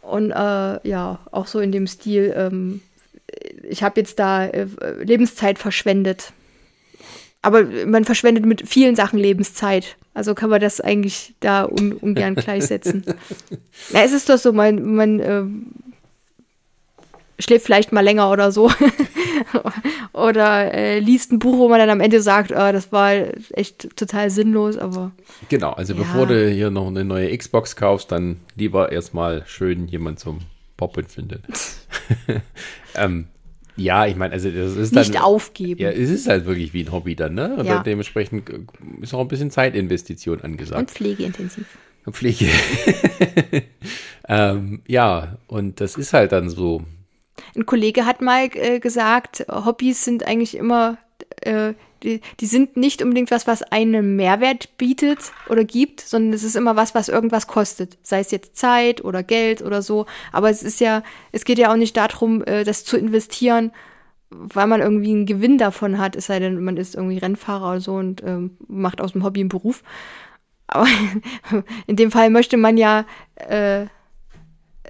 Und äh, ja, auch so in dem Stil, ähm, ich habe jetzt da äh, Lebenszeit verschwendet. Aber man verschwendet mit vielen Sachen Lebenszeit. Also kann man das eigentlich da un ungern gleichsetzen. Na, es ist doch so, man, man ähm, schläft vielleicht mal länger oder so. oder äh, liest ein Buch, wo man dann am Ende sagt, ah, das war echt total sinnlos, aber Genau, also Ja. bevor du hier noch eine neue Xbox kaufst, dann lieber erstmal schön jemand zum Poppen finden. ähm, ja, ich meine, also das ist dann. nicht aufgeben. Ja, es ist halt wirklich wie ein Hobby dann, ne? Und Ja. dementsprechend ist auch ein bisschen Zeitinvestition angesagt. Und pflegeintensiv. Pflege. ähm, ja, und das ist halt dann so. Ein Kollege hat mal äh, gesagt, Hobbys sind eigentlich immer, äh, die, die sind nicht unbedingt was, was einen Mehrwert bietet oder gibt, sondern es ist immer was, was irgendwas kostet. Sei es jetzt Zeit oder Geld oder so. Aber es ist ja, es geht ja auch nicht darum, äh, das zu investieren, weil man irgendwie einen Gewinn davon hat, es sei denn, man ist irgendwie Rennfahrer oder so und ähm, macht aus dem Hobby einen Beruf. Aber in dem Fall möchte man ja äh,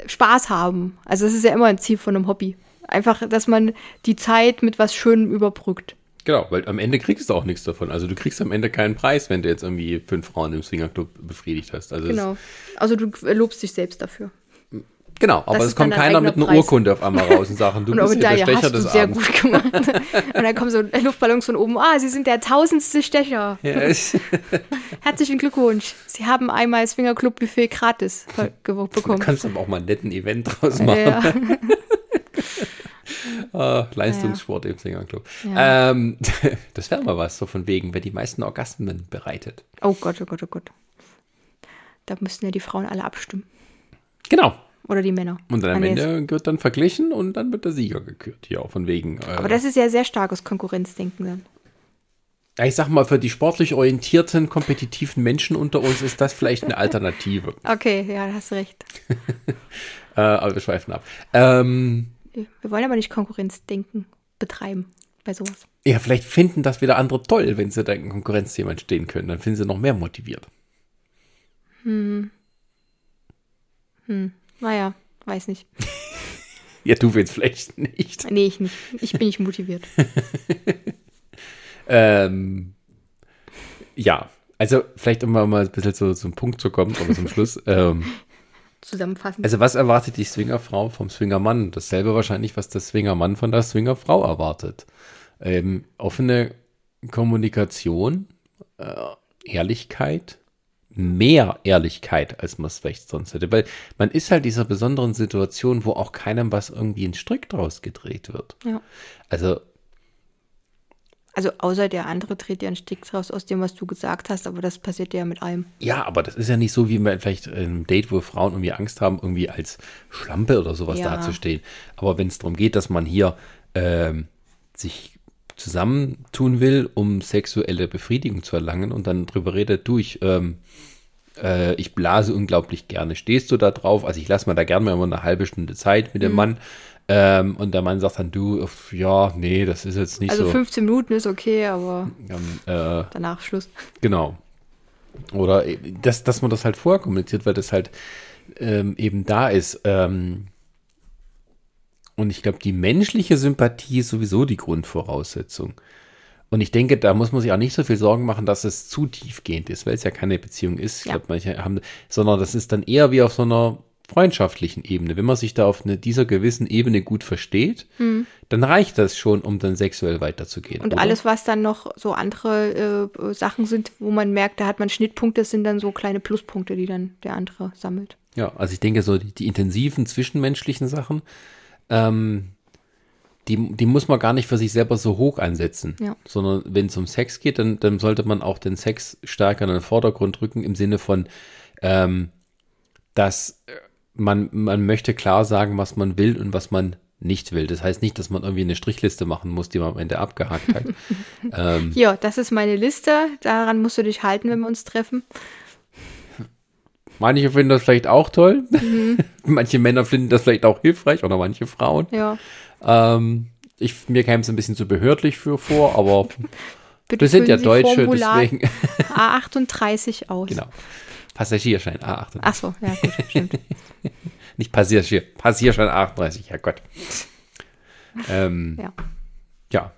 Spaß haben. Also das ist ja immer ein Ziel von einem Hobby. Einfach, dass man die Zeit mit was Schönem überbrückt. Genau, weil am Ende kriegst du auch nichts davon. Also du kriegst am Ende keinen Preis, wenn du jetzt irgendwie fünf Frauen im Swingerclub befriedigt hast. Also Genau. Also du lobst dich selbst dafür. Genau, aber es kommt keiner mit einer Preis. Urkunde auf einmal raus und sagen, du Und bist der ja, Stecher hast du des sehr Abends. gut gemacht. Und dann kommen so Luftballons von oben. Ah, Sie sind der tausendste Stecher. Ich- Herzlichen Glückwunsch. Sie haben einmal das Swingerclub-Buffet gratis ver- ge- Du bekommen. kannst aber auch mal einen netten Event draus machen. Ja. Ah, Leistungssport im Swingerclub. Ähm, das wäre mal was, so von wegen, wer die meisten Orgasmen bereitet. Oh Gott, oh Gott, oh Gott. Da müssten ja die Frauen alle abstimmen. Genau. Oder die Männer. Und dann Ah, am nee, Ende wird dann verglichen und dann wird der Sieger gekürt. Hier, von wegen. Äh, Aber das ist ja sehr starkes Konkurrenzdenken dann. Ja, ich sag mal, für die sportlich orientierten, kompetitiven Menschen unter uns ist das vielleicht eine Alternative. Okay, ja, hast recht. äh, aber wir schweifen ab. Ähm, Wir wollen aber nicht Konkurrenzdenken betreiben bei sowas. ja, vielleicht finden das wieder andere toll, wenn sie da in Konkurrenzthema entstehen können. Dann finden sie noch mehr motiviert. Naja, weiß nicht. Ja, du willst vielleicht nicht. Nee, ich nicht. Ich bin nicht motiviert. Ähm, ja, also vielleicht um mal mal ein bisschen zu, zum Punkt zu kommen, aber zum Schluss. Ähm, Zusammenfassend. also was erwartet die Swingerfrau vom Swingermann? Dasselbe wahrscheinlich, was der Swingermann von der Swingerfrau erwartet. Ähm, offene Kommunikation, äh, Ehrlichkeit, mehr Ehrlichkeit, als man es vielleicht sonst hätte. Weil man ist halt dieser besonderen Situation, wo auch keinem was irgendwie ein Strick draus gedreht wird. ja. Also Also außer der andere dreht ja einen Stick draus aus dem, was du gesagt hast, aber das passiert ja mit allem. Ja, aber das ist ja nicht so, wie man vielleicht in einem Date, wo Frauen irgendwie Angst haben, irgendwie als Schlampe oder sowas Ja. dazustehen. Aber wenn es darum geht, dass man hier ähm, sich zusammentun will, um sexuelle Befriedigung zu erlangen und dann drüber redet, du, ich, ähm, äh, ich blase unglaublich gerne. Stehst du da drauf? Also ich lasse mir da gerne mal immer eine halbe Stunde Zeit mit dem Mann. Ähm, und der Mann sagt dann, du, ja, nee, das ist jetzt nicht Also so. 15 Minuten ist okay, aber Ähm, äh, danach Schluss. Genau. Oder e- dass, dass man das halt vorher kommuniziert, weil das halt ähm, eben da ist. Ähm, und ich glaube, die menschliche Sympathie ist sowieso die Grundvoraussetzung. Und ich denke, da muss man sich auch nicht so viel Sorgen machen, dass es zu tiefgehend ist, weil es ja keine Beziehung ist. Ich Ja. glaube, manche haben, sondern das ist dann eher wie auf so einer freundschaftlichen Ebene. Wenn man sich da auf eine, dieser gewissen Ebene gut versteht, dann reicht das schon, um dann sexuell weiterzugehen. Hm. Und oder? alles, was dann noch so andere äh, Sachen sind, wo man merkt, da hat man Schnittpunkte, sind dann so kleine Pluspunkte, die dann der andere sammelt. Ja, also ich denke, so die, die intensiven zwischenmenschlichen Sachen, ähm, die, die muss man gar nicht für sich selber so hoch einsetzen. Ja. Sondern wenn es um Sex geht, dann, dann sollte man auch den Sex stärker in den Vordergrund rücken, im Sinne von, ähm, dass äh, man, man möchte klar sagen, was man will und was man nicht will. Das heißt nicht, dass man irgendwie eine Strichliste machen muss, die man am Ende abgehakt hat. ähm, Hier, das ist meine Liste. Daran musst du dich halten, wenn wir uns treffen. manche finden das vielleicht auch toll. manche Männer finden das vielleicht auch hilfreich oder manche Frauen. Ja. Ähm, ich, mir käme es ein bisschen zu behördlich für vor, aber Bitte wir sind ja Sie Deutsche, Formular deswegen. A38 aus. genau. Passagierschein A38. Ach so, ja, gut, stimmt. Nicht Passagier, Passagierschein A38, Herrgott. Ähm, Ja. ja.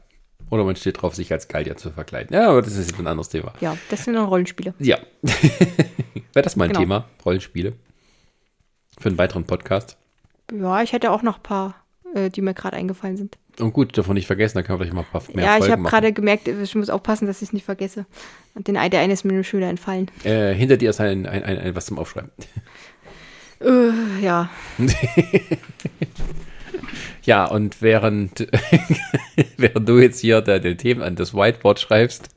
Oder man steht drauf, sich als Gallier zu verkleiden. Ja, aber das ist ein anderes Thema. Ja, das sind dann Rollenspiele. Ja. Wäre das mal ein Genau. Thema? Rollenspiele? Für einen weiteren Podcast. Ja, ich hätte auch noch ein paar, die mir gerade eingefallen sind. Und gut, davon nicht vergessen, dann können wir vielleicht mal ein paar mehr ja, ich Folgen habe machen. gerade gemerkt, ich muss aufpassen, dass ich es nicht vergesse. Und den, der eine ist mir nur schöner entfallen. Äh, hinter dir ist ein, ein, ein, ein was zum Aufschreiben. Äh, ja, Ja, und während, während du jetzt hier da den Themen an das Whiteboard schreibst,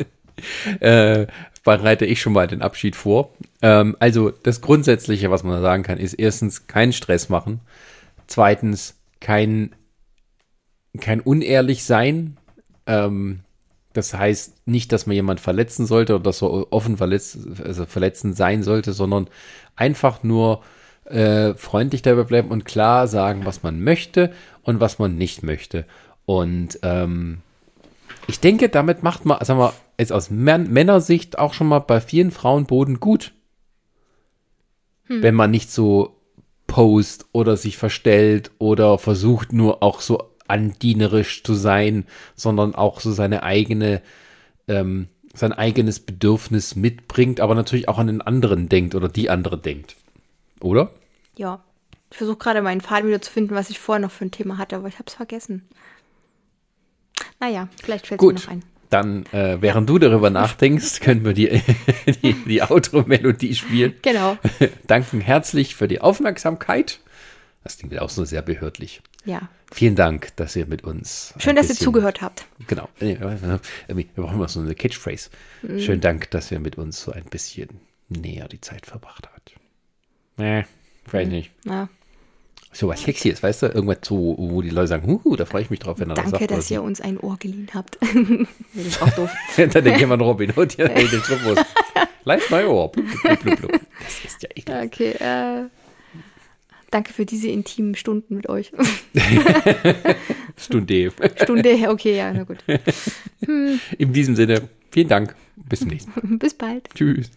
äh, bereite ich schon mal den Abschied vor. Ähm, also das Grundsätzliche, was man da sagen kann, ist erstens keinen Stress machen. Zweitens kein, kein unehrlich sein. Ähm, das heißt nicht, dass man jemand verletzen sollte oder dass er offen verletzt, also verletzend sein sollte, sondern einfach nur äh, freundlich dabei bleiben und klar sagen, was man möchte und was man nicht möchte. Und ähm, ich denke, damit macht man, sagen wir, jetzt aus Män Männersicht auch schon mal bei vielen Frauen Boden gut. Wenn man nicht so post oder sich verstellt oder versucht nur auch so andienerisch zu sein, sondern auch so seine eigene, ähm, sein eigenes Bedürfnis mitbringt, aber natürlich auch an den anderen denkt oder die andere denkt. Oder? ja. Ich versuche gerade meinen Faden wieder zu finden, was ich vorher noch für ein Thema hatte, aber ich habe es vergessen. Naja, vielleicht fällt es mir noch ein. Dann, äh, während du darüber nachdenkst, können wir die, die, die Outro-Melodie spielen. Genau. Danken herzlich für die Aufmerksamkeit. Das klingt auch so sehr behördlich. Ja. Vielen Dank, dass ihr mit uns. Schön, dass ihr zugehört habt. Genau. Nee, Wir brauchen mal so eine Catchphrase. Mhm. Schönen Dank, dass ihr mit uns so ein bisschen näher die Zeit verbracht hat. Nee, weiß nicht. Ja. So was Sexyes, weißt du? Irgendwas so, wo die Leute sagen, huhu, da freue ich mich drauf, wenn er das Danke, sagt. dass ihr uns ein Ohr geliehen habt. das ist auch doof. Dann denkt jemand Robin Hood, ja, den Schriftwurst. Leicht mein Ohr. Blub, blub, blub, blub. Das ist ja ekelhaft. Okay, äh, danke für diese intimen Stunden mit euch. Stunde. Stunde, okay, ja, na gut. In diesem Sinne, vielen Dank. Bis zum nächsten Mal. Bis bald. Tschüss.